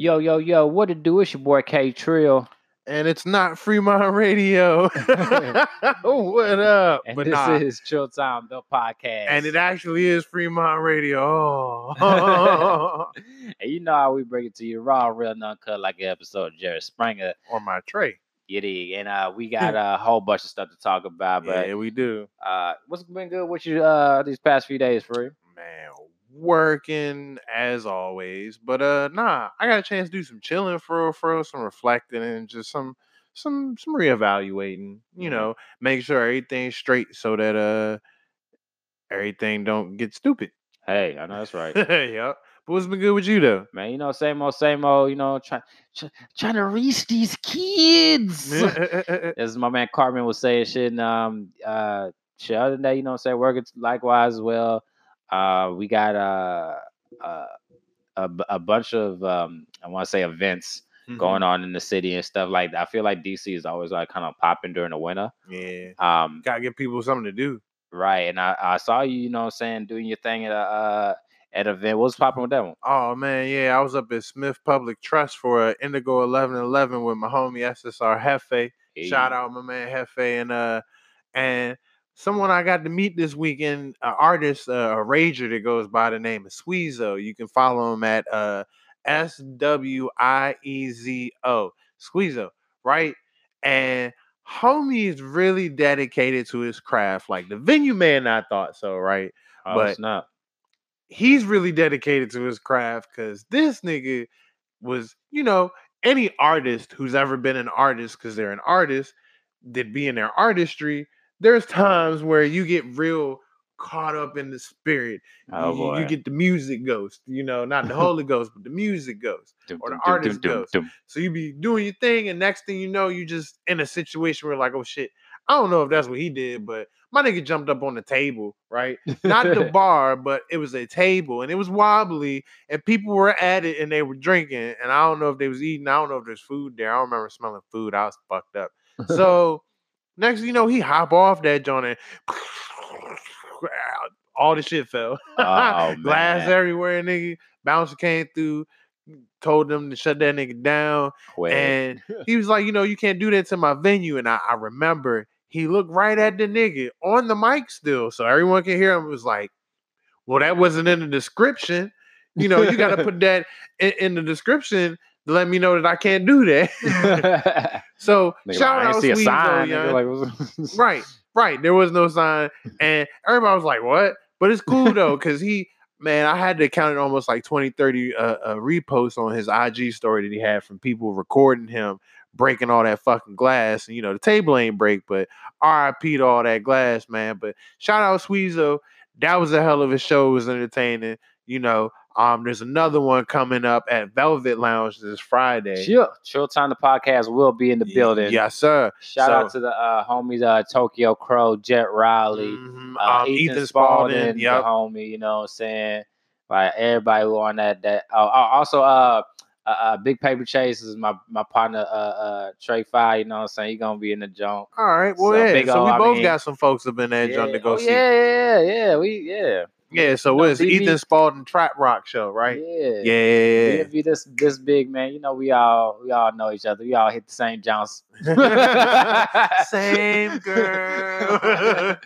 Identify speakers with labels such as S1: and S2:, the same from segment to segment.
S1: Yo, yo, yo, what it do? It's your boy K Trill.
S2: And it's not Fremont Radio. Oh, what up?
S1: And
S2: but
S1: this
S2: nah,
S1: is Chill Time, the podcast.
S2: and it actually is Fremont Radio. Oh.
S1: and you know how we bring it to you raw, real, uncut, like an episode of Jerry Springer.
S2: on my tray.
S1: You dig? And uh, we got a whole bunch of stuff to talk about. But
S2: Yeah, we do.
S1: uh, what's been good with you uh these past few days, free?
S2: Man, working as always. But uh nah, I got a chance to do some chilling for real, for real, some reflecting and just some some some reevaluating, you
S1: Mhm.
S2: know, make sure everything's straight so that uh everything don't get stupid.
S1: Hey, I know that's right.
S2: yep. But what's been good with you though?
S1: Man, you know, same old, same old, you know, trying try, trying to reach these kids. As my man Carmen was saying shit, and um uh shit other day, you know what I'm saying, working likewise as well. Uh we got a, uh a, b- a bunch of um I want to say events
S2: Mm-hmm.
S1: going on in the city and stuff like that. I feel like DC is always like kind of popping during the winter.
S2: Yeah.
S1: Um
S2: Gotta give people something to do.
S1: right. And I, I saw you, you know what I'm saying, doing your thing at a uh at an event. What's popping with that one?
S2: Oh man, yeah, I was up at Smith Public Trust for a Indigo eleven eleven with my homie SSR Hefe. Shout
S1: Hey.
S2: out my man Hefe and uh and someone I got to meet this weekend, an artist, uh, a rager that goes by the name of Squeezo. You can follow him at uh S W I E Z O Squeezo, right? And homie is really dedicated to his craft. Like the venue man, I thought so, right?
S1: Oh,
S2: but-
S1: snap.
S2: he's really dedicated to his craft because this nigga was, you know, any artist who's ever been an artist because they're an artist that be in their artistry. There's times where you get real caught up in the spirit.
S1: Oh
S2: you, you get the music ghost, you know, not the Holy Ghost, but the music ghost.
S1: Dum,
S2: or the
S1: dum,
S2: artist
S1: dum, dum.
S2: So you be doing your thing, and next thing you know, you just in a situation where like, oh shit, I don't know if that's what he did, but my nigga jumped up on the table, right? Not the bar, but it was a table, and it was wobbly, and people were at it, and they were drinking, and I don't know if they was eating, I don't know if there's food there. I don't remember smelling food. I was fucked up. So next, you know, he hop off that joint, and all the shit fell.
S1: Oh,
S2: Glass everywhere, nigga. Bouncer came through, told them to shut that nigga down. And he was like, you know, you can't do that to my venue. And I, I remember he looked right at the nigga on the mic still. So everyone can hear him. It was like, well, that wasn't in the description. You know, you got to put that in, in the description to let me know that I can't do that. So
S1: Nigga,
S2: shout out
S1: see a sign. Nigga, like,
S2: Right, right. There was no sign, and everybody was like, "What?" But it's cool though, because he, man, I had to count it almost like 20, 30 uh, uh, reposts on his IG story that he had from people recording him breaking all that fucking glass. And you know, the table ain't break, but RIP to all that glass, man. But shout out Sweezo. That was a hell of a show. It was entertaining. You know, um, there's another one coming up at Velvet Lounge this Friday.
S1: Chill, chill time. The podcast will be in the building.
S2: Yes, sir.
S1: Shout out to the uh, homies, uh, Tokyo Crow, Jet Riley,
S2: Mhm,
S1: uh,
S2: um,
S1: Ethan, Spalding, the
S2: Yep.
S1: homie. You know what I'm saying? Like everybody who on that. That oh, also uh, uh, uh, Big Paper Chase is my my partner uh, uh Trey Five. You know what I'm saying? He gonna be in the junk.
S2: All right. Well,
S1: So,
S2: yeah. so we
S1: I
S2: both
S1: mean-
S2: got some folks up in that joint to go
S1: oh,
S2: see.
S1: Yeah, yeah, yeah. We yeah.
S2: Yeah, so
S1: know,
S2: what is it?
S1: BB
S2: Ethan Spalding Trap Rock Show, right?
S1: Yeah.
S2: Yeah.
S1: We be this this big man, you know. We all we all know each other. We all hit the same jumps.
S2: Same girl.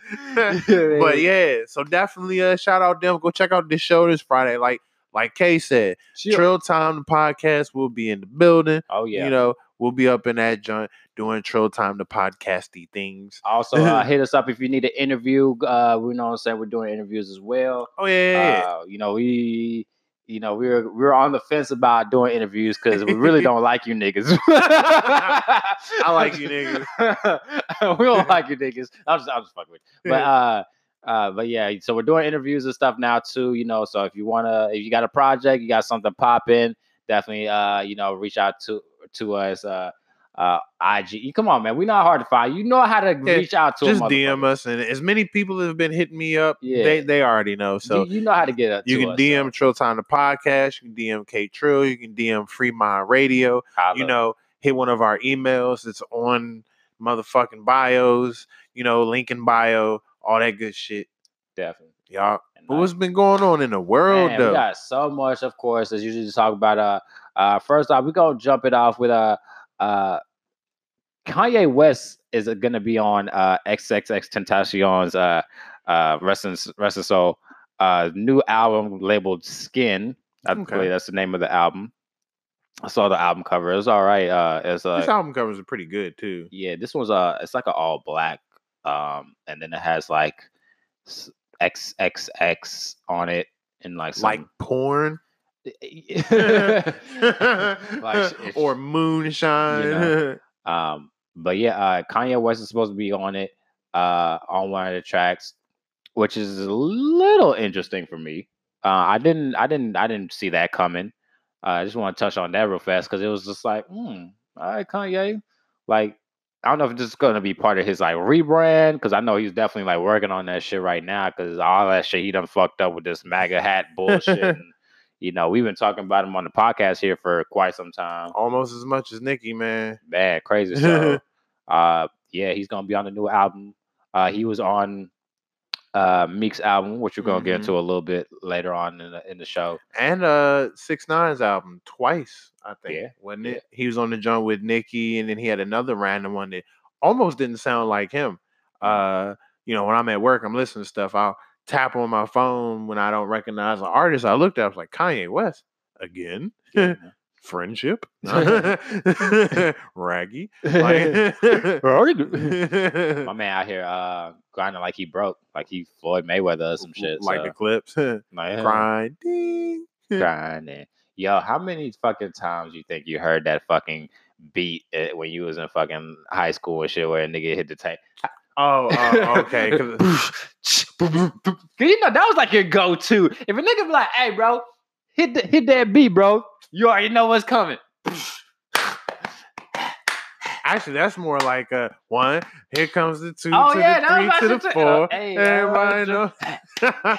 S2: but yeah, so definitely uh shout out them. Go check out this show this Friday. Like like Kay said,
S1: Chill.
S2: Trill Time the podcast will be in the building.
S1: Oh yeah.
S2: You know, we'll be up in that joint doing Troll Time the podcasty things.
S1: Also, uh, hit us up if you need an interview. Uh, we know what I'm saying. We're doing interviews as well.
S2: Oh yeah.
S1: Uh, you know, we, you know, we're we're on the fence about doing interviews because we really don't like you niggas. I
S2: like you niggas.
S1: we don't like you niggas. I'm just, I'm just fucking with you. But uh, uh, but yeah. So we're doing interviews and stuff now too. You know, so if you wanna, if you got a project, you got something popping, definitely, uh, you know, reach out to to us. Uh, uh, IG. Come on, man. We're not hard to find. You know how to
S2: Yeah,
S1: reach out to.
S2: just. DM us, and as many people have been hitting me up,
S1: Yeah.
S2: they they already know. So
S1: you, you know how to get it.
S2: you can
S1: us,
S2: DM
S1: so
S2: Trill Time the podcast, you can DM K Trill, you can DM Free Mind Radio,
S1: holla.
S2: you know, hit one of our emails. It's on motherfucking bios, you know, link in bio, all that good shit.
S1: definitely.
S2: Yeah.
S1: And,
S2: But
S1: uh,
S2: what's been going on in the world
S1: Man, we got so much, of course, as usually to talk about. Uh, uh, first off, we're gonna jump it off with uh, uh, Kanye West is gonna be on uh XXX Tentacion's uh uh Wrestling Wrestling Soul uh new album labeled Skin. I
S2: Okay.
S1: believe that's the name of the album. I saw the album cover. It was all right. Uh, it's uh,
S2: this album covers are pretty good too.
S1: yeah, this one's uh it's like an all black. Um, and then it has like XXX on it and like
S2: Like porn
S1: Like,
S2: or moonshine.
S1: Um, but yeah, uh, Kanye wasn't supposed to be on it, uh, on one of the tracks, which is a little interesting for me. Uh, I didn't, I didn't, I didn't see that coming. Uh, I just want to touch on that real fast because it was just like, hmm, all right, Kanye. Like, I don't know if this is gonna be part of his like rebrand because I know he's definitely like working on that shit right now because all that shit he done fucked up with this MAGA hat bullshit. and, you know, we've been talking about him on the podcast here for quite some time
S2: Almost as much as Nicki, man.
S1: man, crazy. So, uh, yeah, he's gonna be on the new album. Uh, he was on uh Meek's album, which we're gonna get
S2: Mhm.
S1: into a little bit later on in the in the show.
S2: And uh Six Nine's album twice, I think.
S1: Yeah,
S2: Wasn't
S1: yeah.
S2: it? He was on the joint with Nicki, and then he had another random one that almost didn't sound like him.
S1: Mm.
S2: Uh, you know, when I'm at work, I'm listening to stuff. I'll tap on my phone when I don't recognize an artist. I looked at, I was like, Kanye West again.
S1: Yeah.
S2: Friendship, raggy. Like,
S1: My man out here uh grinding like he broke, like he Floyd Mayweather or some shit.
S2: like
S1: so,
S2: the clips,
S1: like,
S2: grinding.
S1: grinding. Yo, how many fucking times you think you heard that fucking beat uh, when you was in fucking high school and shit where a nigga hit the tape?
S2: Oh, oh, okay.
S1: You know that was like your go-to. If a nigga be like, "Hey, bro, hit the, hit that beat, bro," you already know what's coming.
S2: Actually, that's more like a one. Here comes the two
S1: Oh,
S2: to
S1: yeah,
S2: the three to the four.
S1: Uh, hey,
S2: Everybody
S1: uh,
S2: know. Everybody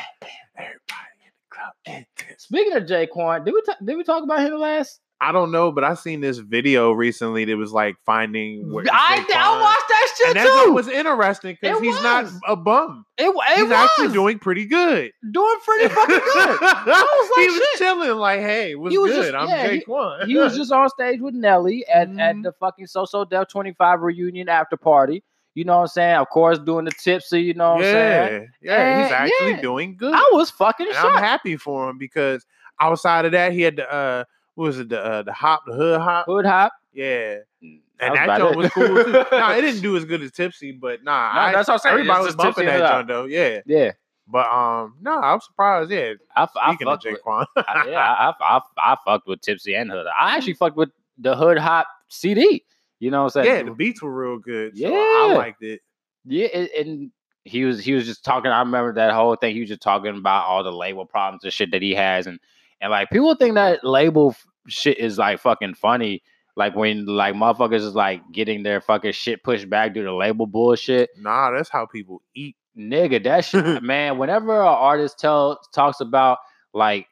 S2: in the club.
S1: Speaking of J-Kwon, did we ta- did we talk about him last?
S2: I don't know, but I seen this video recently that was like finding. Where
S1: I, I watched that shit
S2: and
S1: too.
S2: what was interesting because
S1: It
S2: he's not a bum.
S1: it, it
S2: He's
S1: was
S2: actually doing pretty good.
S1: doing pretty fucking good. I was like,
S2: he was
S1: shit.
S2: chilling, like, "Hey, what's
S1: He was
S2: good?
S1: just-
S2: I'm
S1: yeah, he-
S2: J-Kwon."
S1: he was just on stage with Nelly at, at
S2: Mhm.
S1: the fucking So So Def 25 reunion after party. You know what I'm saying? Of course, doing the tipsy, you know what I'm saying?
S2: yeah, yeah. He's actually
S1: yeah.
S2: doing good.
S1: I was fucking
S2: and I'm happy for him because outside of that, he had the uh, what was it the uh, the hop, the hood hop,
S1: Hood hop.
S2: yeah,
S1: Mm,
S2: and that
S1: about
S2: joint was cool too. nah, it didn't do as good as Tipsy, but nah,
S1: No,
S2: I,
S1: that's what I'm saying.
S2: everybody was bumping that joint though, yeah.
S1: Yeah.
S2: But um, no, I'm surprised. Yeah,
S1: I, I fucked with, I, yeah, I, I, I, fucked with Tipsy and Hood. I actually fucked with the Hood Hop CD. You know what I'm saying?
S2: yeah, the beats were real good. So
S1: Yeah.
S2: I liked it.
S1: Yeah, and, and he was he was just talking. I remember that whole thing. He was just talking about all the label problems and shit that he has, and and like people think that label shit is like fucking funny. Like when like motherfuckers is like getting their fucking shit pushed back due to label bullshit.
S2: Nah, that's how people eat.
S1: Nigga, that shit, man. Whenever an artist tell talks about like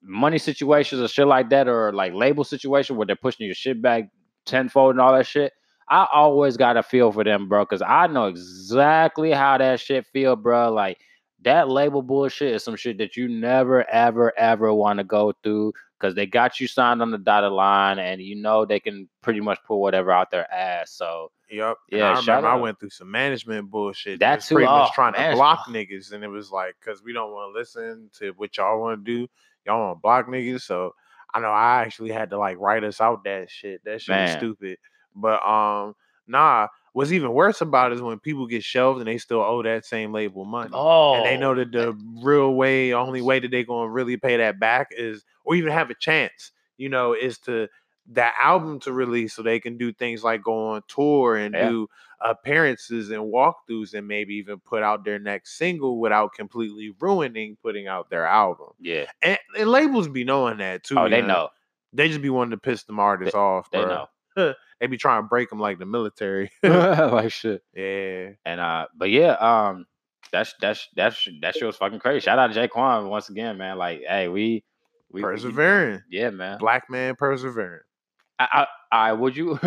S1: money situations or shit like that, or like label situation where they're pushing your shit back tenfold and all that shit, I always got a feel for them, bro, because I know exactly how that shit feel, bro. Like that label bullshit is some shit that you never, ever, ever want to go through because they got you signed on the dotted line, and you know they can pretty much put whatever out their ass. So
S2: Yep. And
S1: Yeah,
S2: I remember I went through some management bullshit.
S1: That's
S2: pretty much
S1: oh,
S2: trying to block niggas, and it was like, cause we don't want to listen to what y'all want to do. Y'all want to block niggas, so I know I actually had to like write us out that shit. That shit was stupid. But um, nah. What's even worse about it is when people get shelved and they still owe that same label money.
S1: oh,
S2: and they know oh, that the real way, only way that they're gonna really pay that back is, or even have a chance, you know, is to that album to release so they can do things like go on tour and
S1: Yeah.
S2: do appearances and walkthroughs and maybe even put out their next single without completely ruining putting out their album.
S1: yeah.
S2: And, and labels be knowing that too.
S1: Oh, they
S2: you
S1: know.
S2: They just be wanting to piss them artists off.
S1: They
S2: bruh.
S1: know.
S2: They be trying to break them like the military.
S1: like shit.
S2: yeah.
S1: And uh, but yeah, um, that's that's that's that shit was fucking crazy. Shout out to J-Kwon once again, man. Like, hey, we we we-
S2: Persevering.
S1: Yeah, man.
S2: Black man persevering.
S1: I, I, I would you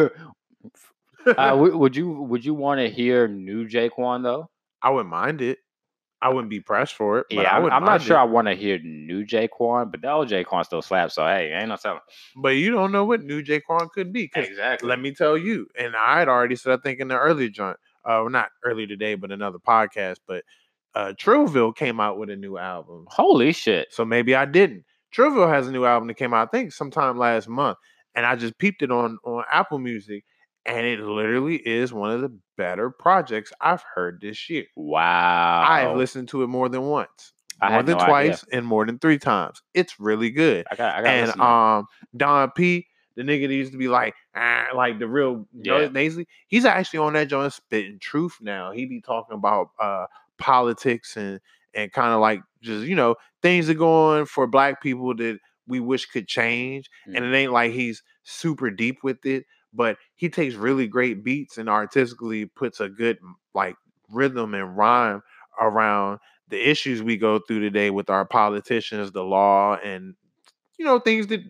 S1: uh, would, would you would you want to hear new J-Kwon though?
S2: I wouldn't mind it. I wouldn't be pressed for it.
S1: Yeah,
S2: I
S1: I'm not sure
S2: it.
S1: I want to hear new J-Kwon, but the old J-Kwon still slaps. So hey, ain't no telling.
S2: But you don't know what new J-Kwon could be.
S1: Exactly.
S2: let me tell you, and I had already said I think in the earlier joint, uh, not early today, but another podcast. But uh, Trillville came out with a new album,
S1: Holy shit!
S2: so maybe I didn't. Trillville has a new album that came out, I think, sometime last month, and I just peeped it on on Apple Music, and it literally is one of the better projects I've heard this year.
S1: Wow.
S2: I have listened to it more than once,
S1: I
S2: more
S1: had
S2: than
S1: no idea.
S2: twice, and more than three times. It's really good
S1: I got. I got.
S2: and um Don P, the nigga that used to be like ah, like the real
S1: Yeah.
S2: nasally, he's actually on that joint spitting truth now. He be talking about uh politics and and kind of like just you know things that go on for black people that we wish could change. And
S1: Mm.
S2: it ain't like he's super deep with it, but he takes really great beats and artistically puts a good like rhythm and rhyme around the issues we go through today with our politicians, the law, and you know things that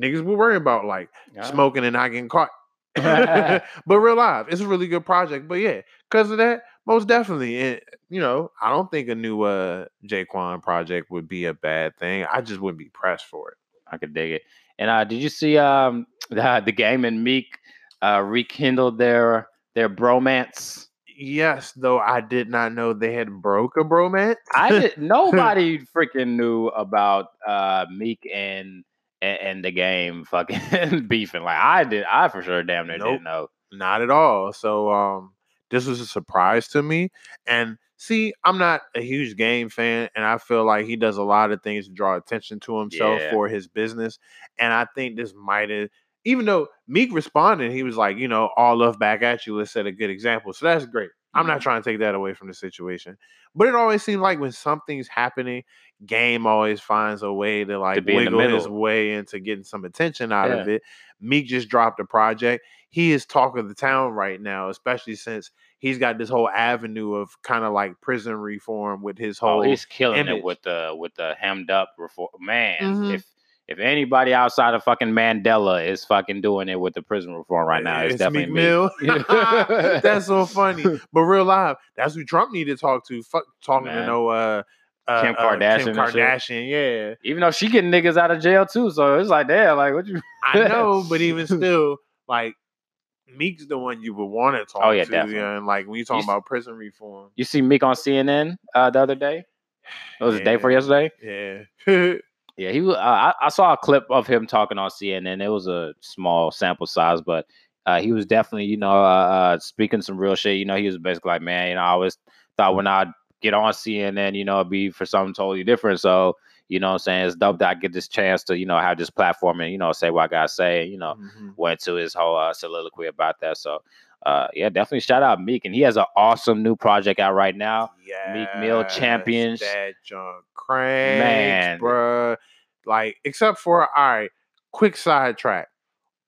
S2: niggas will worry about, like
S1: Yeah.
S2: smoking and not getting caught. but real life, it's a really good project. But yeah, because of that, most definitely. And you know, I don't think a new uh J-Kwon project would be a bad thing. I just wouldn't be pressed for it.
S1: I could dig it. And uh, did you see um the, the game and Meek uh, rekindled their their bromance?
S2: Yes, though I did not know they had broke a bromance.
S1: I did. Nobody freaking knew about uh Meek and and, and the game fucking beefing. Like I did. I for sure damn near
S2: Nope.
S1: didn't know.
S2: not at all. So um this was a surprise to me. And see, I'm not a huge game fan, and I feel like he does a lot of things to draw attention to himself
S1: Yeah.
S2: for his business. And I think this might have even though Meek responded, he was like, you know, all love back at you. Let's set a good example. So that's great. I'm not
S1: Mhm.
S2: trying to take that away from the situation. But it always seems like when something's happening, game always finds a way to like
S1: be in
S2: wiggle his way into getting some attention out of it. Meek just dropped a project. He is talk of the town right now, especially since he's got this whole avenue of kind of like prison reform with his
S1: Oh,
S2: whole.
S1: he's killing
S2: image.
S1: it with the with the hemmed up reform. Man,
S2: Mhm.
S1: if if anybody outside of fucking Mandela is fucking doing it with the prison reform right now, it's, definitely
S2: Meek
S1: me.
S2: That's so funny. But real live, that's who Trump needed to talk to. Fuck talking to no uh, uh
S1: Kim
S2: uh,
S1: Kardashian
S2: Kim. Kardashian, yeah.
S1: Even though she getting niggas out of jail too, so it's like, damn, like what you?
S2: I know, but even still, like Meek's the one you would want to talk
S1: Oh, yeah,
S2: to.
S1: definitely.
S2: Yeah, and like when you talking
S1: s-
S2: about prison reform.
S1: You see Meek on CNN uh, the other day? It was the day for yesterday.
S2: Yeah.
S1: Yeah, he was. Uh, I, I saw a clip of him talking on CNN. It was a small sample size, but uh, he was definitely, you know, uh, uh, speaking some real shit. You know, he was basically like, man, you know, I always thought when I get on CNN, you know, it'd be for something totally different. So, you know, what I'm saying it's dope that I get this chance to, you know, have this platform and you know say what I gotta say. You know,
S2: Mhm.
S1: went to his whole uh, soliloquy about that. So, uh, yeah, definitely shout out Meek, and he has an awesome new project out right now. Yeah, Meek Mill champions.
S2: That junk cranks,
S1: Man.
S2: bruh. Like, except for all right, quick sidetrack.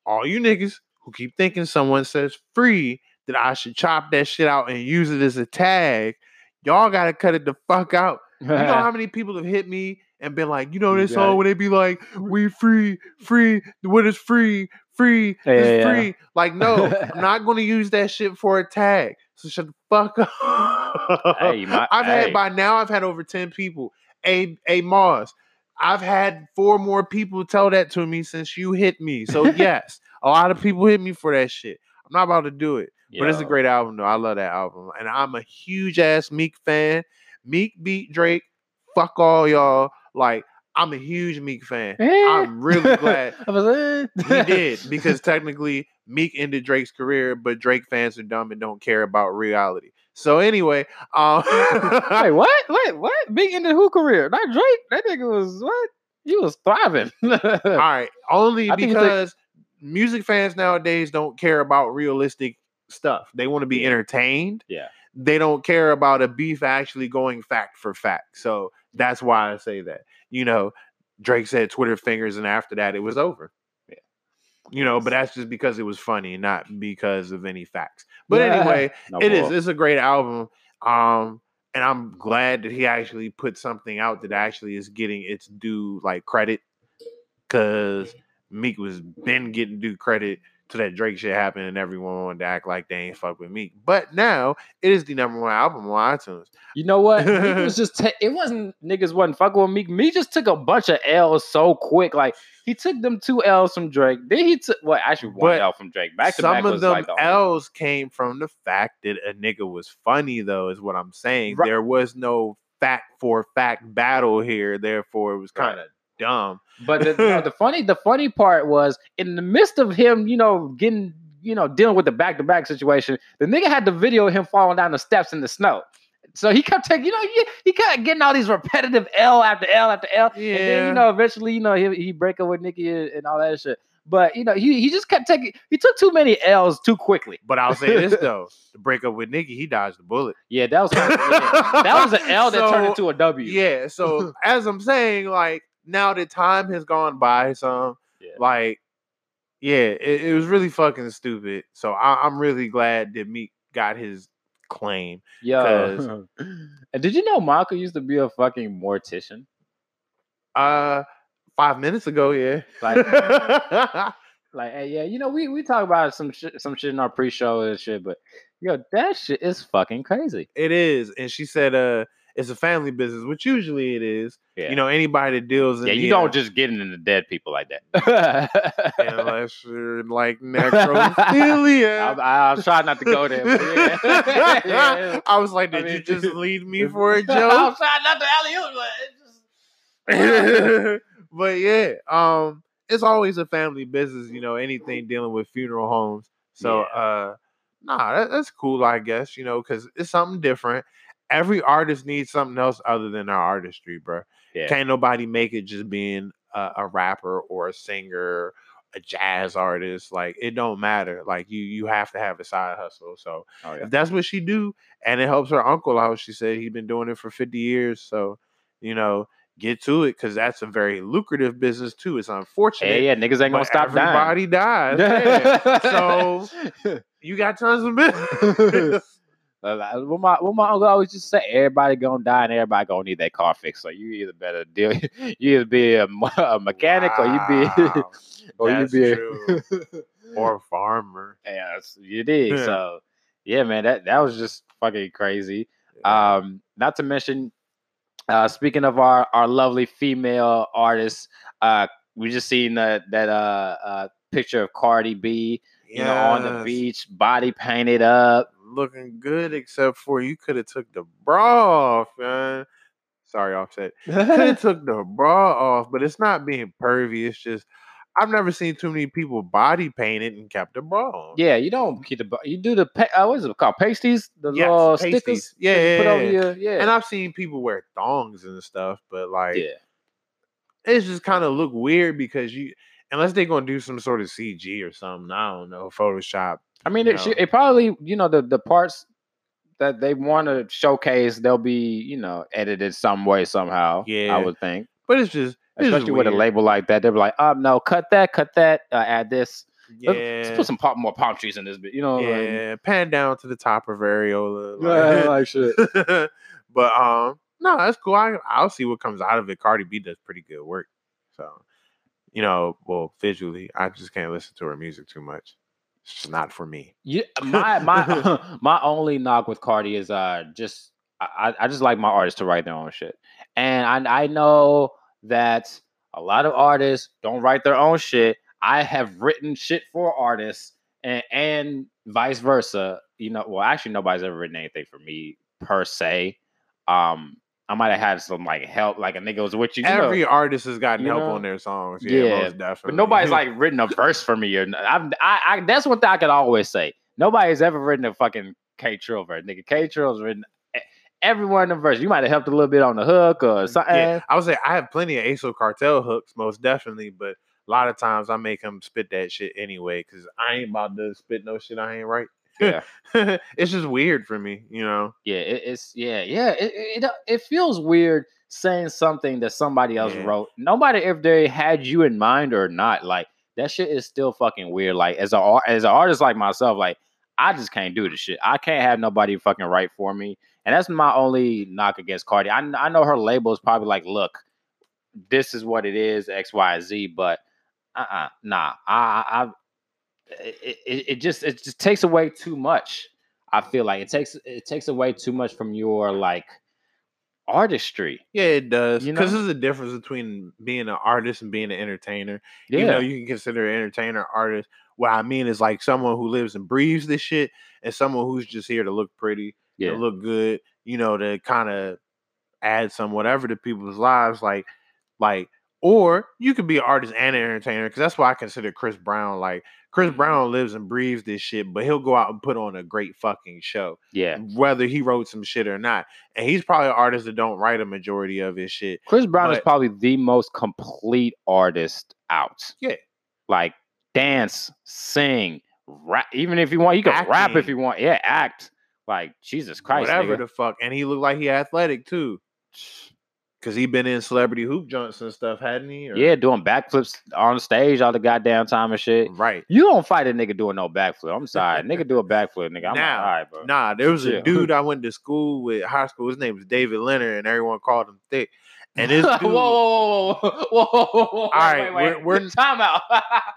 S2: All you niggas who keep thinking someone says free that I should chop that shit out and use it as a tag, y'all gotta cut it the fuck out. You know how many people have hit me and been like, you know this song when they be like, we free, free, what is free, free,
S1: Yeah,
S2: it's
S1: yeah,
S2: free. Like, no, I'm not gonna use that shit for a tag. So shut the fuck up.
S1: Hey, might-
S2: I've
S1: hey.
S2: had by now I've had over 10 people. A a Mars. I've had four more people tell that to me since you hit me. So yes, a lot of people hit me for that shit. I'm not about to do it. But it's a great album though. I love that album. And I'm a huge ass Meek fan. Meek beat Drake. Fuck all y'all. Like, I'm a huge Meek fan. I'm really glad
S1: eh.
S2: he did because technically Meek ended Drake's career, but Drake fans are dumb and don't care about reality. So anyway, um,
S1: Wait, what? Wait, what? Big into who career? Not Drake. That nigga was what? He was thriving.
S2: all right, only
S1: I think
S2: because music fans nowadays don't care about realistic stuff. They want to be entertained.
S1: Yeah.
S2: They don't care about a beef actually going fact for fact. So that's why I say that. You know, Drake said Twitter fingers, and after that, it was over.
S1: Yeah.
S2: You know, but that's just because it was funny, not because of any facts. But
S1: Yeah.
S2: anyway,
S1: No
S2: it is. It's a great album. Um, and I'm glad that he actually put something out that actually is getting its due like credit. Cause Meek was been getting due credit to that Drake shit happened and everyone wanted to act like they ain't fuck with me. But now it is the number one album on iTunes.
S1: You know what? it was just ta- it wasn't niggas wasn't fucking with Meek. Meek just took a bunch of L's so quick. Like he took them two L's from Drake. Then he took well actually one
S2: But
S1: L from Drake. Back to
S2: Some
S1: back
S2: of them
S1: like the
S2: L's came from the fact that a nigga was funny, though, is what I'm saying.
S1: Right.
S2: There was no fact for fact battle here, therefore it was kind of dumb.
S1: But the, no, the funny the funny part was in the midst of him, you know, getting you know dealing with the back to back situation, the nigga had the video of him falling down the steps in the snow. So he kept taking, you know, he, he kept getting all these repetitive L after L after L. And then,
S2: Yeah.
S1: you know, eventually, you know, he he break up with Nicki and, and all that shit. But you know, he he just kept taking. He took too many L's too quickly.
S2: But I'll say this though: the breakup with Nicki, he dodged the bullet.
S1: Yeah, that was kind of, yeah, that was an L that turned into a W.
S2: Yeah. So as I'm saying, like now that time has gone by, some
S1: Yeah.
S2: like, yeah, it, it was really fucking stupid. So I, I'm really glad that Meek got his claim.
S1: Yeah. and did you know Michael used to be a fucking mortician?
S2: Uh, five minutes ago, yeah.
S1: Like- Like, hey, yeah, you know, we we talk about some shit, some shit in our pre-show and shit, but yo, that shit is fucking crazy.
S2: it is, and she said, uh, it's a family business, which usually it is.
S1: Yeah.
S2: You know, anybody that deals in
S1: yeah, you
S2: uh,
S1: don't just get into dead people like that.
S2: unless you're like necrophilia.
S1: I, I'll try not to go there. But yeah. Yeah.
S2: I was like,
S1: I
S2: did you just lead me for a
S1: I'm
S2: joke?
S1: trying not to alley oop, but it just.
S2: but yeah, um, it's always a family business, you know, anything dealing with funeral homes. So uh nah, that, that's cool, I guess, you know, because it's something different. Every artist needs something else other than their artistry, bro.
S1: Yeah.
S2: Can't nobody make it just being a, a rapper or a singer, a jazz artist. Like it don't matter. Like you you have to have a side hustle. So
S1: Oh, yeah.
S2: if that's what she do and it helps her uncle out she said he's been doing it for 50 years so you know get to it because that's a very lucrative business too it's unfortunate
S1: Hey, yeah, niggas ain't gonna stop dying.
S2: everybody dies yeah. so you got tons of business
S1: like, what my what my uncle always just say, everybody gonna die and everybody gonna need that car fixed. So you either better deal, you either be a, a mechanic or you be
S2: Wow,
S1: or you be a,
S2: or a farmer
S1: yeah, you did. So yeah, man, that that was just fucking crazy.
S2: Yeah.
S1: Um, not to mention, uh, speaking of our our lovely female artists, uh, we just seen that that uh, uh picture of Cardi B, you know, on the beach, body painted up.
S2: Looking good except for you could have took the bra off man sorry offset could have took the bra off, but it's not being pervy. It's just I've never seen too many people body painted and kept the bra on.
S1: Yeah, you don't keep the you do the pa- uh, what is it called pasties the
S2: Yes,
S1: little
S2: pasties.
S1: stickers
S2: Yeah, yeah,
S1: put over
S2: yeah.
S1: your yeah
S2: And I've seen people wear thongs and stuff, but like
S1: yeah
S2: it's just kind of look weird because you unless they're gonna do some sort of CG or something, I don't know, Photoshop.
S1: I mean it, it probably you know the the parts that they want to showcase they'll be you know edited some way somehow
S2: Yeah.
S1: I would think
S2: But it's just it's
S1: especially with a label like that they're like um no cut that cut that uh, add this Let's-
S2: Yeah.
S1: let's put some palm, more palm trees in this bit you know like-
S2: yeah, pan down to the top of areola.
S1: Yeah,
S2: like-
S1: like shit.
S2: but um, no, that's cool. I, I'll see what comes out of it. Cardi B does pretty good work. So, you know, well, visually, I just can't listen to her music too much. It's just not for me.
S1: Yeah, my my my only knock with Cardi is uh just I, I just like my artists to write their own shit, and I I know that a lot of artists don't write their own shit. I have written shit for artists, and and vice versa. You know, well, actually, nobody's ever written anything for me per se. Um, I might have had some like help, like a nigga was with you. you know,
S2: Every artist has gotten
S1: you
S2: help
S1: know?
S2: on their songs. Yeah,
S1: Yeah,
S2: most definitely.
S1: But nobody's like written a verse for me. Or I've, I, I, that's one thing I can always say. Nobody's ever written a fucking K Trill verse. Nigga, K Trill's written everyone in the verse. You might have helped a little bit on the hook or mm, something.
S2: yeah, I would say I have plenty of ASO cartel hooks, most definitely, but a lot of times I make them spit that shit anyway because I ain't about to spit no shit I ain't right.
S1: Yeah.
S2: it's just weird for me, you know.
S1: Yeah, it, it's yeah, yeah. It, it it it feels weird saying something that somebody else
S2: Yeah.
S1: wrote. Nobody if they had you in mind or not. Like that shit is still fucking weird. Like as a as an artist like myself, like I just can't do this shit. I can't have nobody fucking write for me. And that's my only knock against Cardi. I, I know her label is probably like, look, this is what it is, X, Y, Z, but uh uh nah. I, I it, it, it just it just takes away too much. I feel like it takes it takes away too much from your like artistry.
S2: Yeah, it does.
S1: You
S2: Because
S1: know?
S2: there's a difference between being an artist and being an entertainer.
S1: Yeah,
S2: Even though you can consider an entertainer artist, what I mean is like someone who lives and breathes this shit, and someone who's just here to look pretty,
S1: yeah,
S2: to look good, you know, to kind of add some whatever to people's lives. Like, like, or you could be an artist and an entertainer, because that's why I consider Chris Brown. Like, Chris
S1: Mhm.
S2: Brown lives and breathes this shit, but he'll go out and put on a great fucking show
S1: yeah.
S2: whether he wrote some shit or not. And he's probably an artist that don't write a majority of his shit.
S1: Chris Brown is probably the most complete artist out.
S2: Yeah.
S1: Like dance, sing, rap. Even if you want, you can rap if you want. Yeah, act. Like Jesus Christ,
S2: whatever
S1: nigga.
S2: the fuck. And he looked like he athletic too. Cause he been in celebrity hoop jumps and stuff, hadn't he? Or-
S1: yeah, doing backflips on stage all the goddamn time and shit.
S2: Right.
S1: You don't fight a nigga doing no backflip. I'm sorry, nigga do a backflip, nigga. I'm
S2: Now,
S1: like, all right, bro.
S2: Nah, there was a dude I went to school with, high school. His name was David Leonard, and everyone called him thick. And this
S1: whoa, whoa, whoa, whoa, whoa, whoa, whoa, All
S2: right,
S1: wait, wait,
S2: we're, we're
S1: time out.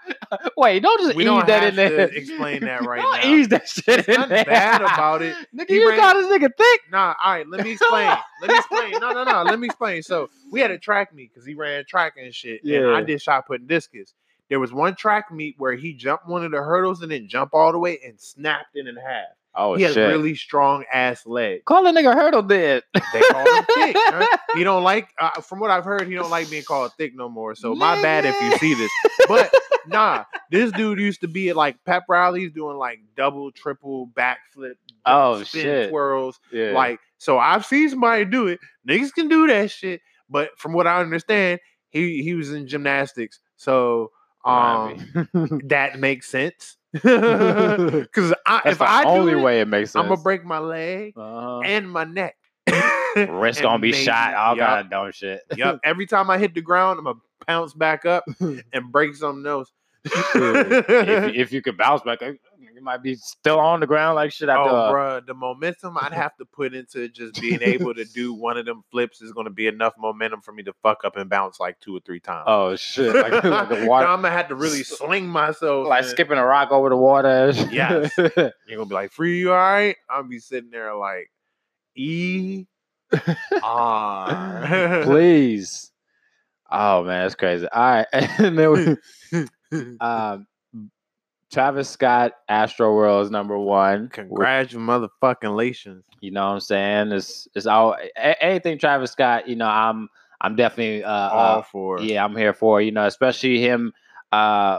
S1: wait, don't just
S2: we
S1: ease
S2: don't
S1: that
S2: have
S1: in there.
S2: To explain that right
S1: don't
S2: now.
S1: Ease that shit it's
S2: in
S1: there.
S2: bad about it.
S1: nigga,
S2: he
S1: you
S2: ran...
S1: got this nigga thick.
S2: Nah, all right, let me explain. let me explain. No, no, no, let me explain. So we had a track meet because he ran track and shit. Yeah, and I did shot putting discus. There was one track meet where he jumped one of the hurdles and then jumped all the way and snapped it in half.
S1: Oh
S2: he has
S1: shit!
S2: really strong ass legs.
S1: Call the nigga hurdle dead.
S2: They call him thick. huh? He don't like, uh, from what I've heard, he don't like being called thick no more. So my bad if you see this. But nah, this dude used to be at like pep rallies doing like double, triple backflip,
S1: Oh,
S2: spin
S1: shit.
S2: twirls.
S1: Yeah.
S2: Like, so I've seen somebody do it. Niggas can do that shit. But from what I understand, he he was in gymnastics. So um that makes sense. Because I,
S1: That's
S2: if
S1: the
S2: I
S1: only
S2: do it,
S1: way it makes sense.
S2: I'm gonna break my leg
S1: Uh-huh.
S2: and my neck.
S1: Wrist gonna be
S2: maybe-
S1: shot. All
S2: yup,
S1: kind of dumb shit.
S2: yup. Every time I hit the ground, I'm gonna pounce back up and break something else.
S1: if, you- if you could bounce back, might be still on the ground like shit after.
S2: Oh,
S1: uh,
S2: bruh, the momentum I'd have to put into just being able to do one of them flips is going to be enough momentum for me to fuck up and bounce like two or three times.
S1: oh shit! Like, like water,
S2: I'm gonna have to really sling myself.
S1: like skipping a rock over the water.
S2: Yes. You're gonna be like, "Free, you all right?" I'll be sitting there like, "E R."
S1: Please. Oh man, that's crazy. All right, and then we, um, Travis Scott, Astro World is number one. Congratulations.
S2: Congrats, motherfucking
S1: You know what I'm saying? It's it's all a- anything Travis Scott. You know, I'm I'm definitely uh,
S2: All
S1: uh
S2: for
S1: yeah, I'm here for. You know, especially him. Uh,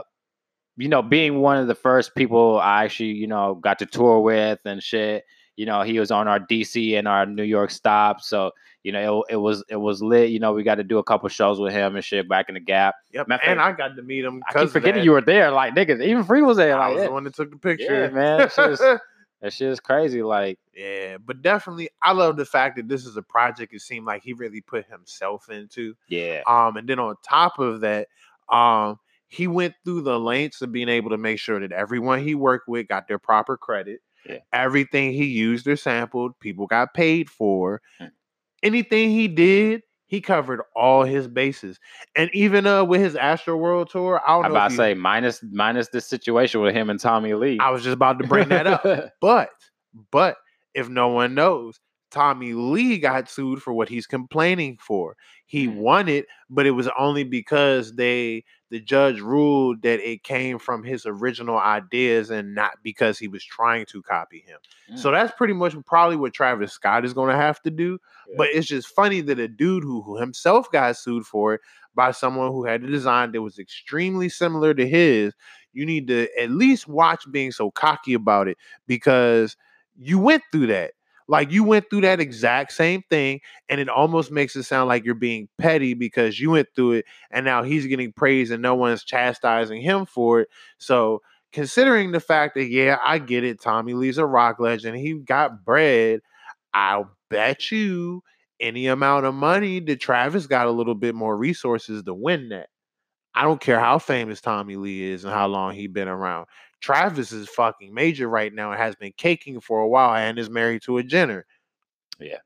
S1: you know, being one of the first people I actually you know got to tour with and shit. You know, he was on our DC and our New York stop, so you know it, it was it was lit. You know, we got to do a couple shows with him and shit back in the Gap.
S2: Yep, and I got to meet him.
S1: I keep forgetting you were there, like niggas. Even Free was there,
S2: I
S1: like
S2: was
S1: yeah,
S2: the one that took the picture.
S1: yeah man. That shit, is, that shit is crazy. Like
S2: Yeah, but definitely, I love the fact that this is a project. It seemed like he really put himself into.
S1: yeah,
S2: Um, and then on top of that, um, he went through the lengths of being able to make sure that everyone he worked with got their proper credit.
S1: Yeah.
S2: Everything he used or sampled, people got paid for.
S1: Hmm.
S2: Anything he did, he covered all his bases. And even uh with his Astro World tour, I don't
S1: I'm
S2: know.
S1: about
S2: if
S1: to say minus minus this situation with him and Tommy Lee.
S2: I was just about to bring that up. But but if no one knows, Tommy Lee got sued for what he's complaining for. He
S1: Mm.
S2: won it, but it was only because they the judge ruled that it came from his original ideas and not because he was trying to copy him. So that's pretty much probably what Travis Scott is going to have to do.
S1: Yeah.
S2: But it's just funny that a dude who, who himself got sued for it by someone who had a design that was extremely similar to his, you need to at least watch being so cocky about it because you went through that. Like you went through that exact same thing, and it almost makes it sound like you're being petty because you went through it, and now he's getting praise and no one's chastising him for it. So, considering the fact that yeah, I get it, Tommy Lee's a rock legend, he got bread. I'll bet you any amount of money that Travis got a little bit more resources to win that. I don't care how famous Tommy Lee is and how long he been around. Travis is fucking major right now and has been caking for a while and is married to a Jenner.
S1: Yeah.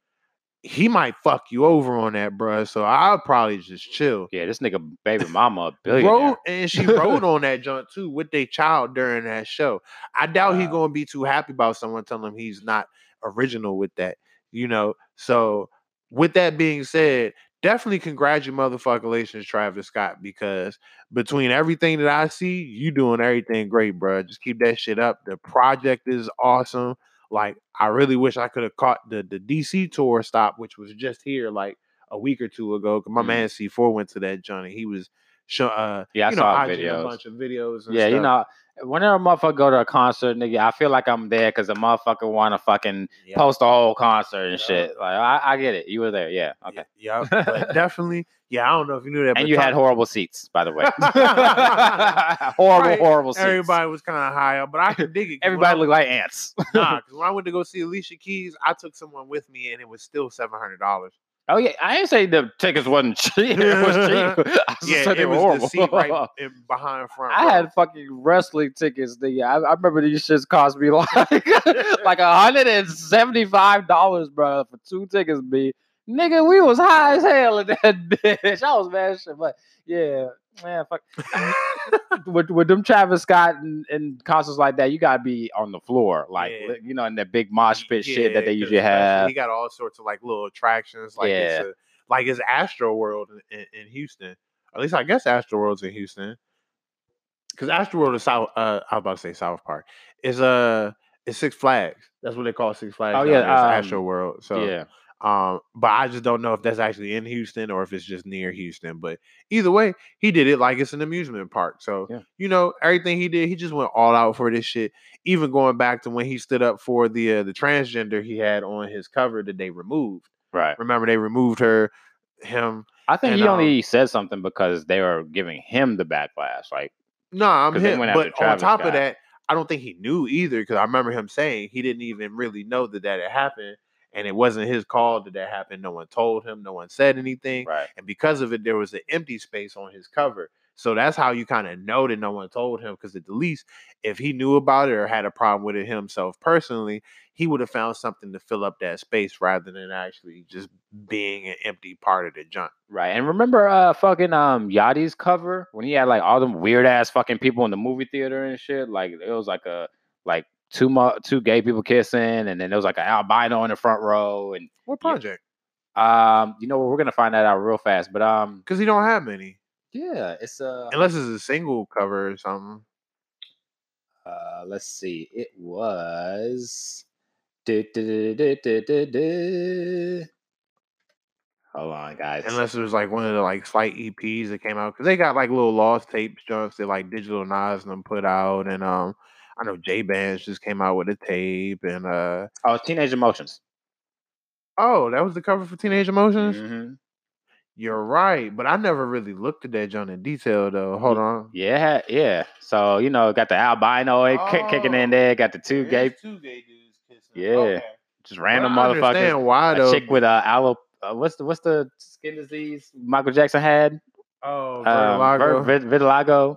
S2: he might fuck you over on that, bro. So I'll probably just chill.
S1: Yeah, this nigga baby mama a billionaire.
S2: Wrote, and she wrote on that joint too with their child during that show. I doubt he
S1: Wow.
S2: gonna be too happy about someone telling him he's not original with that, you know. So with that being said, definitely congratulate, congratulations, Travis Scott, because between everything that I see, you doing everything great, bruh. Just keep that shit up. The project is awesome. Like I really wish I could have caught the the DC tour stop, which was just here like a week or two ago. 'cause my
S1: Mhm.
S2: man C4 went to that Johnny. He was show uh
S1: Yeah, I
S2: you know,
S1: saw videos.
S2: a bunch of videos. And
S1: Yeah, you know, whenever a motherfucker go to a concert, nigga, I feel like I'm there because the motherfucker want to fucking
S2: Yeah.
S1: post the whole concert and
S2: Yeah.
S1: shit. Like, I, I get it. You were there, yeah, okay.
S2: Yeah, but definitely. Yeah, I don't know if you knew that. but
S1: And you had horrible seats, by the way. horrible,
S2: Right.
S1: horrible seats.
S2: everybody was kind of high up, but I can dig it.
S1: Everybody looked like ants.
S2: nah, because when I went to go see Alicia Keys, I took someone with me, and it was still seven hundred dollars.
S1: Oh yeah, I didn't say the tickets wasn't cheap. it was cheap. I just
S2: Yeah,
S1: said
S2: it was
S1: horrible.
S2: the seat right in, behind front.
S1: I
S2: row.
S1: had fucking wrestling tickets. Nigga. I, I remember these shits cost me like like a hundred and seventy five dollars, bro, for two tickets. B, nigga, we was high as hell in that bitch. I was mad shit, but yeah, man, fuck. with with them Travis Scott and, and concerts like that, you gotta be on the floor, like
S2: Yeah.
S1: you know, in that big mosh pit shit that they usually have.
S2: He got all sorts of like little attractions, like it's a, like it's Astro World in, in, in Houston. At least I guess Astro World's in Houston. Because Astro World is South. Uh, I was about to say South Park. Is uh, it's Six Flags. That's what they call Six Flags.
S1: Oh, yeah, um,
S2: Astro World. So
S1: yeah,
S2: um, but I just don't know if that's actually in Houston or if it's just near Houston. But either way, he did it like it's an amusement park. So
S1: Yeah.
S2: you know everything he did, he just went all out for this shit. Even going back to when he stood up for the uh, the transgender he had on his cover that they removed.
S1: right.
S2: Remember they removed her, him.
S1: I think
S2: and,
S1: he
S2: um,
S1: only said something because they were giving him the backlash. Like,
S2: No, I'm
S1: they
S2: him. But on top
S1: Scott.
S2: of that, I don't think he knew either because I remember him saying he didn't even really know that that had happened, and it wasn't his call that that happened. No one told him. No one said anything.
S1: right.
S2: and because of it, there was an empty space on his cover. So that's how you kind of know that no one told him. Because at the least, if he knew about it or had a problem with it himself personally, he would have found something to fill up that space rather than actually just being an empty part of the junk.
S1: Right. And remember uh fucking um Yachty's cover when he had like all them weird ass fucking people in the movie theater and shit? Like it was like a like two mo- two gay people kissing and then there was like an albino in the front row and
S2: What
S1: Yeah.
S2: project?
S1: um you know we're gonna find that out real fast. But um
S2: Because he don't have many,
S1: yeah, it's uh
S2: unless it's a single cover or something.
S1: uh let's see. It was du- du- du-. Hold on guys.
S2: Unless it was like one of the like slight EPs that came out because they got like little lost tapes junks that like Digital Nas and them put out, and um, I know J Bands just came out with a tape, and uh,
S1: oh Teenage Emotions.
S2: oh, that was the cover for Teenage Emotions.
S1: Mhm.
S2: You're right, but I never really looked at that joint in detail though. Hold on.
S1: Yeah, yeah. So you know, got the albino ki- kicking in
S2: Oh,
S1: there, got the two gay,
S2: two gay dudes kissing.
S1: Yeah.
S2: Okay.
S1: just random
S2: I
S1: motherfuckers.
S2: understand why
S1: A chick with a aloe. Uh, what's the what's the skin disease Michael Jackson had?
S2: oh,
S1: Um, vitiligo.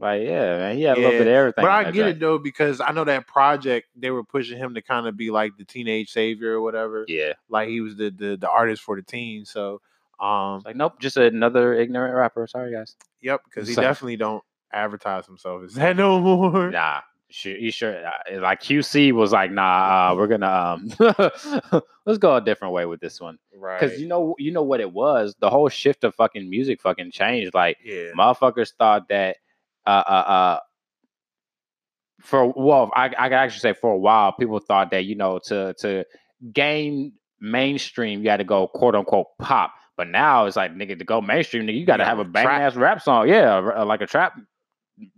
S1: Like yeah, man, he had a little bit of everything.
S2: But I get
S1: joint.
S2: it though because I know that project they were pushing him to kind of be like the teenage savior or whatever.
S1: Yeah,
S2: Like he was the the, the artist for the teens. So um,
S1: It's like nope, just another ignorant rapper. Sorry guys.
S2: yep, because he
S1: So-
S2: definitely don't advertise himself as that no more.
S1: Nah, sure, you sure? uh, Like QC was like, nah, uh, we're gonna um, let's go a different way with this one.
S2: Right.
S1: Because you know, you know what it was. The whole shift of fucking music fucking changed. Like
S2: yeah.
S1: motherfuckers thought that uh uh uh for well, I I can actually say for a while, people thought that you know to to gain mainstream, you had to go quote unquote pop. But now it's like nigga to go mainstream, nigga, you got to
S2: gotta
S1: have a banging ass rap song, yeah, uh, like a trap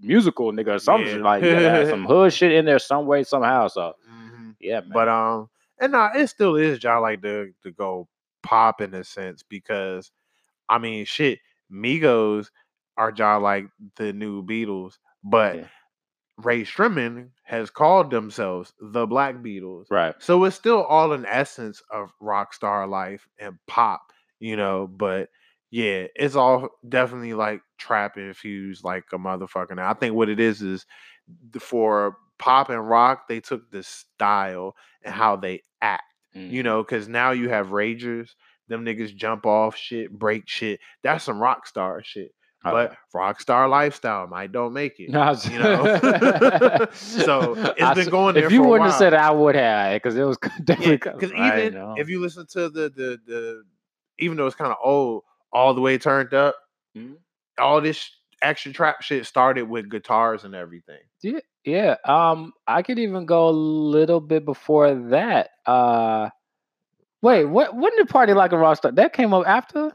S1: musical nigga or something.
S2: Yeah.
S1: Like you some hood shit in there some way somehow. So
S2: Mhm.
S1: yeah, man.
S2: But um, and nah, it still is job like to to go pop in a sense because I mean shit, Migos are job like the new Beatles, but
S1: Yeah.
S2: Rae Sremmurd has called themselves the Black Beatles.
S1: right.
S2: So it's still all an essence of rock star life and pop, you know, but yeah, it's all definitely like trap infused like a motherfucker. Now I think what it is is for pop and rock, they took the style and how they act. You
S1: Mhm.
S2: know, because now you have ragers. Them niggas jump off shit, break shit. That's some rock star shit. But
S1: Okay.
S2: rock star lifestyle might don't make it.
S1: No,
S2: you know? So, it's
S1: I
S2: been going there
S1: If you wouldn't have said I would have, because it was definitely.
S2: Because
S1: I
S2: even if you listen to the the the even though it's kind of old, all the way turned up,
S1: Mhm.
S2: all this extra trap shit started with guitars and everything.
S1: Yeah, yeah. Um, I could even go a little bit before that. Uh, wait, what? When did Party Like a Rock Star? That came up after,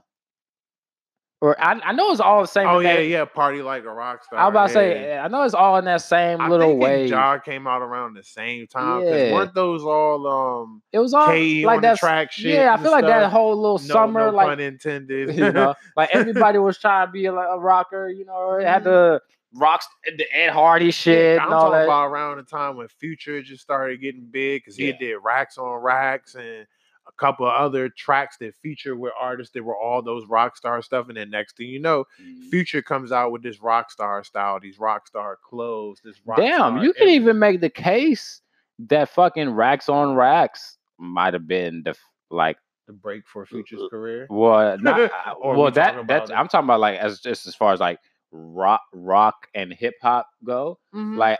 S1: or I, I know it's all the same.
S2: Oh yeah,
S1: that-
S2: yeah, party like a rock star.
S1: I was about to
S2: yeah.
S1: say, I know it's all in that same
S2: I
S1: little
S2: think
S1: way.
S2: Jar came out around the same time.
S1: Yeah.
S2: weren't those all um
S1: It was all
S2: K
S1: like that.
S2: track shit?
S1: Yeah, I feel like that whole little
S2: no,
S1: summer,
S2: no
S1: like
S2: pun intended.
S1: you know, like everybody was trying to be like a rocker. You know, it had the rocks, the Ed Hardy
S2: Yeah,
S1: shit
S2: I'm
S1: and all
S2: talking
S1: that.
S2: about around the time when Future just started getting big because he
S1: Yeah.
S2: did racks on racks and a couple of other tracks that feature with artists that were all those rock star stuff. And then next thing you know,
S1: Mhm.
S2: Future comes out with this rock star style, these rock star clothes, this rock
S1: Damn, you can even make the case that fucking racks on racks might have been the like
S2: the break for Future's career.
S1: well not well that that's
S2: it?
S1: I'm talking about like as just as far as like rock rock and hip hop go
S2: Mm-hmm.
S1: like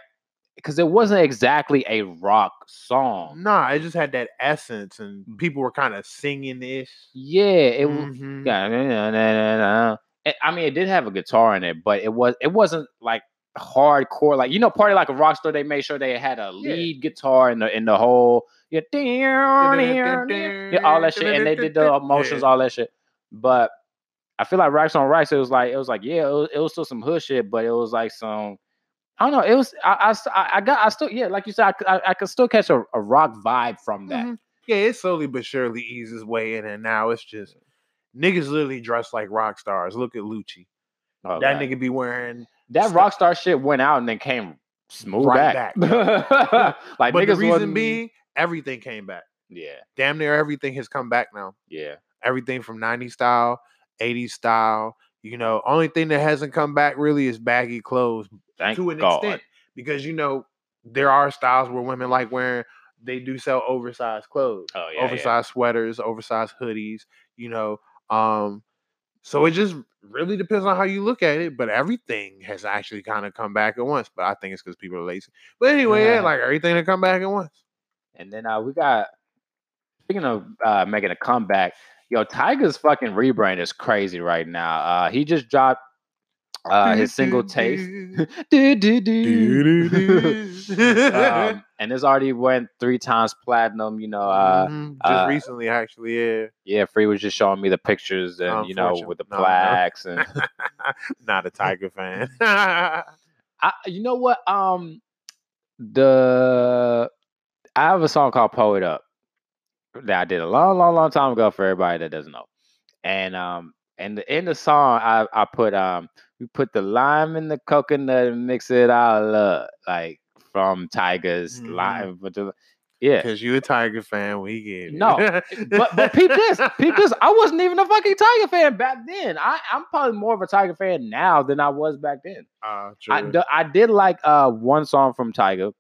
S1: because it wasn't exactly a rock song.
S2: Nah, it just had that essence, and
S1: Mm.
S2: people were kind of singing ish.
S1: Yeah, it w-
S2: Mhm.
S1: yeah, na- na- na- na- na. It- I mean, it did have a guitar in it, but it was it wasn't like hardcore. Like you know, party like a rock star. They made sure they had a
S2: Yeah.
S1: lead guitar in the in the whole yeah, yeah, all that shit, and they did the emotions, all that shit. But I feel like Racks on Racks, it was like it was like yeah, it was, it was still some hood shit, but it was like some. I don't know. It was I, I, I got I still yeah, like you said, I, I could still catch a, a rock vibe from that.
S2: Mhm. Yeah, it slowly but surely eases way in, and now it's just niggas literally dressed like rock stars. Look at Lucci.
S1: Oh,
S2: that
S1: God.
S2: nigga be wearing.
S1: That
S2: stuff-
S1: rock star shit went out and then came smooth
S2: Right
S1: back.
S2: back,
S1: like
S2: but the reason
S1: wasn't-
S2: being, everything came back.
S1: yeah,
S2: Damn near everything has come back now.
S1: yeah,
S2: Everything from 90s style, 80s style. You know, only thing that hasn't come back really is baggy clothes
S1: thank
S2: to an
S1: God.
S2: extent because you know there are styles where women like wearing they do sell oversized clothes
S1: Oh yeah, yeah.
S2: oversized sweaters oversized hoodies you know um so it just really depends on how you look at it but everything has actually kind of come back at once but i think it's because people are lazy but anyway yeah
S1: Yeah.
S2: like everything to come back at once
S1: And then uh, we got speaking of uh, making a comeback. Yo, Tyga's fucking rebrand is crazy right now. Uh, he just dropped uh, his single "Taste." Um, and it's already went three times platinum. You know, uh,
S2: Mhm, just
S1: uh,
S2: recently actually yeah
S1: yeah, Free was just showing me the pictures and you know with the
S2: no, no.
S1: plaques and
S2: not a Tyga fan
S1: I, you know what? Um, the I have a song called "Poet Up" that I did a long, long, long time ago for everybody that doesn't know. And um, and in the song, I I put um, we put the lime in the coconut and mix it all up, like from Tyga's
S2: Mhm.
S1: lime. But the, yeah,
S2: Because you a Tyga fan, we get it.
S1: No, but but peep this, peep this. I wasn't even a fucking Tyga fan back then. I I'm probably more of a Tyga fan now than I was back then.
S2: Uh,
S1: I,
S2: true.
S1: d- I did like uh one song from Tyga,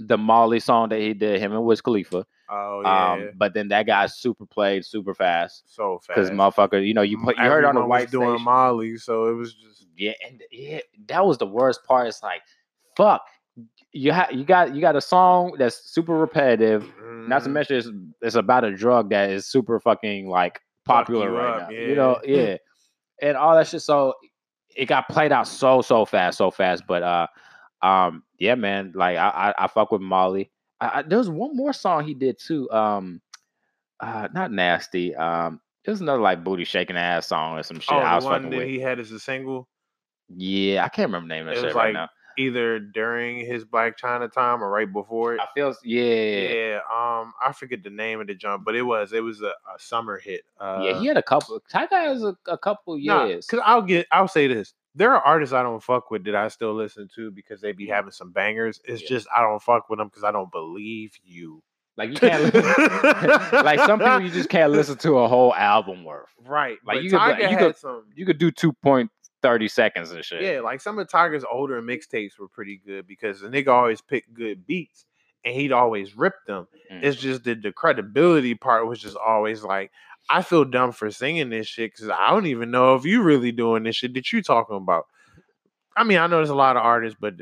S1: the Molly song that he did him and Wiz Khalifa.
S2: oh yeah,
S1: Um, but then that guy super played super fast
S2: so fast.
S1: because motherfucker, you know, you put you heard on the white
S2: doing
S1: station.
S2: Molly, so it was just
S1: Yeah, and yeah, that was the worst part. It's like, fuck, you ha- you got you got a song that's super repetitive. Not to
S2: mhm.
S1: mention it's, it's about a drug that is super fucking like popular right
S2: up,
S1: now. You know,
S2: yeah.
S1: yeah. And all that shit. So it got played out so so fast, so fast. But uh um yeah, man, like I I, I fuck with Molly. I, I, there was one more song he did too. Um uh not nasty. Um it was another like booty shaking ass song or some shit
S2: oh,
S1: I was
S2: one that
S1: with.
S2: he had as a single,
S1: Yeah, I can't remember the name of
S2: It
S1: that shit right now.
S2: either during his Blac Chyna time or right before it.
S1: I feel yeah, yeah.
S2: Um, I forget the name of the jump, but it was it was a, a summer hit. Uh,
S1: Yeah, he had a couple. Tyga has a, a couple
S2: Nah,
S1: years.
S2: Cause I'll get I'll say this. There are artists I don't fuck with that I still listen to because they be having some bangers. It's
S1: Yeah.
S2: just I don't fuck with them because I don't believe you.
S1: Like you can't like some people you just can't listen to a whole album worth.
S2: right.
S1: Like,
S2: Like
S1: you could you could-
S2: some
S1: You could do two point thirty seconds and shit.
S2: yeah, like some of Tyga's older mixtapes were pretty good because the nigga always picked good beats and he'd always rip them.
S1: Mm.
S2: It's just that the credibility part was just always like, I feel dumb for singing this shit because I don't even know if you really doing this shit that you talking about. I mean, I know there's a lot of artists, but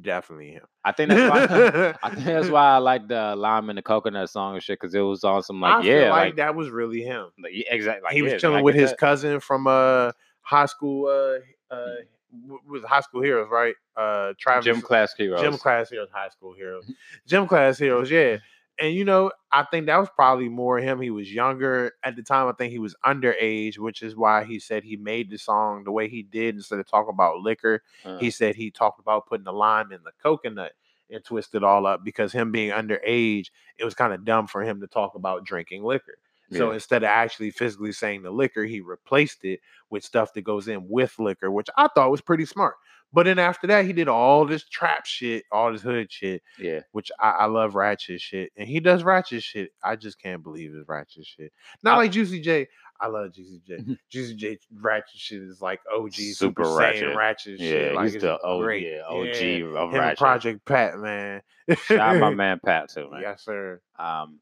S2: definitely him.
S1: I think that's why. I think that's why I like the lime and the coconut song and shit because it was on some like
S2: I feel
S1: yeah,
S2: like,
S1: like,
S2: that was really him.
S1: like, exactly. Like,
S2: he was
S1: yeah,
S2: chilling with his
S1: that.
S2: cousin from uh high school uh uh
S1: Mm.
S2: was high school heroes right uh Travis
S1: gym class heroes.
S2: gym class heroes high school heroes gym class heroes yeah and you know I think that was probably more him he was younger at the time I think he was underage which is why he said he made the song the way he did instead of talking about liquor
S1: Uh,
S2: he said he talked about putting the lime in the coconut and twist it all up because him being underage it was kind of dumb for him to talk about drinking liquor so
S1: Yeah.
S2: instead of actually physically saying the liquor, he replaced it with stuff that goes in with liquor, which I thought was pretty smart. But then after that, he did all this trap shit, all this hood shit,
S1: yeah,
S2: which I, I love ratchet shit. And he does ratchet shit. I just can't believe his ratchet shit. Not
S1: I-
S2: like Juicy J. I love Juicy J. Juicy J ratchet shit is like OG Super,
S1: Super ratchet.
S2: ratchet
S1: yeah.
S2: shit. Like
S1: he's the O,
S2: great.
S1: yeah, OG
S2: Yeah.
S1: of
S2: Him
S1: Ratchet.
S2: Project Pat, man.
S1: Shout out my man Pat too, man.
S2: Yes, sir.
S1: Um,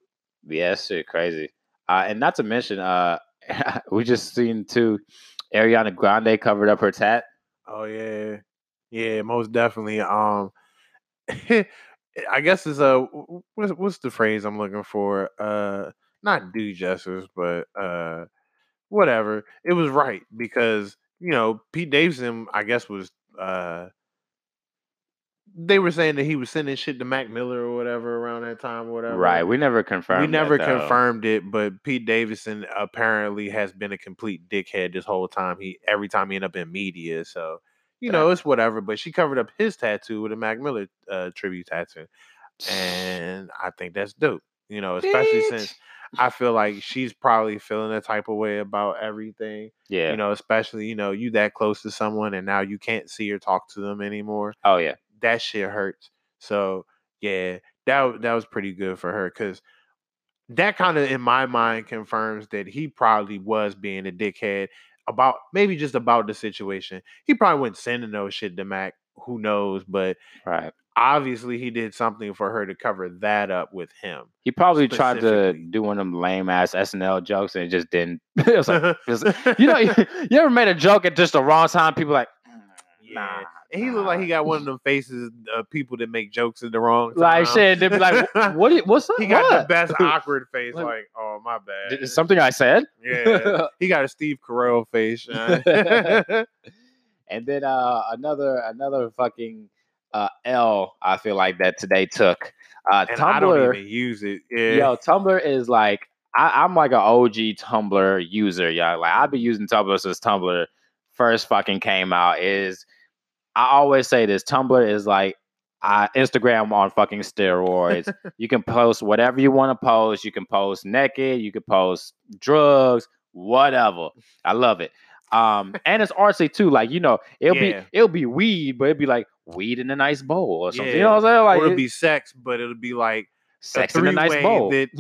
S1: yeah, shit crazy. Uh, and not to mention, uh, we just seen too, Ariana Grande covered up her tat.
S2: Oh yeah, yeah, most definitely. Um, I guess it's a what's what's the phrase I'm looking for? Uh, not do justice, but uh, whatever. It was right because you know Pete Davidson, I guess, was uh. They were saying that he was sending shit to Mac Miller or whatever around that time, or whatever.
S1: Right. We never confirmed.
S2: we never
S1: though.
S2: confirmed it, but Pete Davidson apparently has been a complete dickhead this whole time. He every time he end up in media, so you know it's whatever. But she covered up his tattoo with a Mac Miller uh, tribute tattoo, and I think that's dope. You know, especially since I feel like she's probably feeling a type of way about everything.
S1: Yeah.
S2: You know, especially you know you that close to someone and now you can't see or talk to them anymore
S1: oh yeah.
S2: That shit hurts. So yeah, that that was pretty good for her because that kind of in my mind confirms that he probably was being a dickhead about maybe just about the situation. He probably wasn't sending those shit to Mac. Who knows? But
S1: Right.
S2: obviously he did something for her to cover that up with him.
S1: He probably tried to do one of them lame ass SNL jokes and it just didn't. it was like, it was- you know, you, you ever made a joke at just the wrong time? People like. Nah.
S2: And he looked like he got one of them faces of people that make jokes in the wrong time.
S1: like shit. They'd be like, "What? What's up?
S2: he got
S1: what?
S2: the best awkward face.
S1: Like-
S2: Like, oh my bad.
S1: something I said.
S2: Yeah. He got a Steve Carell face.
S1: And then uh, another another fucking uh, L. I feel like that today took. Uh,
S2: and I don't
S1: Tumblr,
S2: even use it. Yeah.
S1: yo, Tumblr is like I, I'm like an OG Tumblr user. y'all. like I've been using Tumblr since Tumblr first fucking came out. Is I always say this: Tumblr is like uh, Instagram on fucking steroids. you can post whatever you want to post. You can post naked. You can post drugs, whatever. I love it. Um, and it's artsy too. Like you know, it'll
S2: Yeah.
S1: be it'll be weed, but it'll be like weed in a nice bowl or something. You know what I'm saying? Like
S2: or it'll
S1: it-
S2: be sex, but it'll be like
S1: sex
S2: a
S1: in a nice bowl.
S2: that-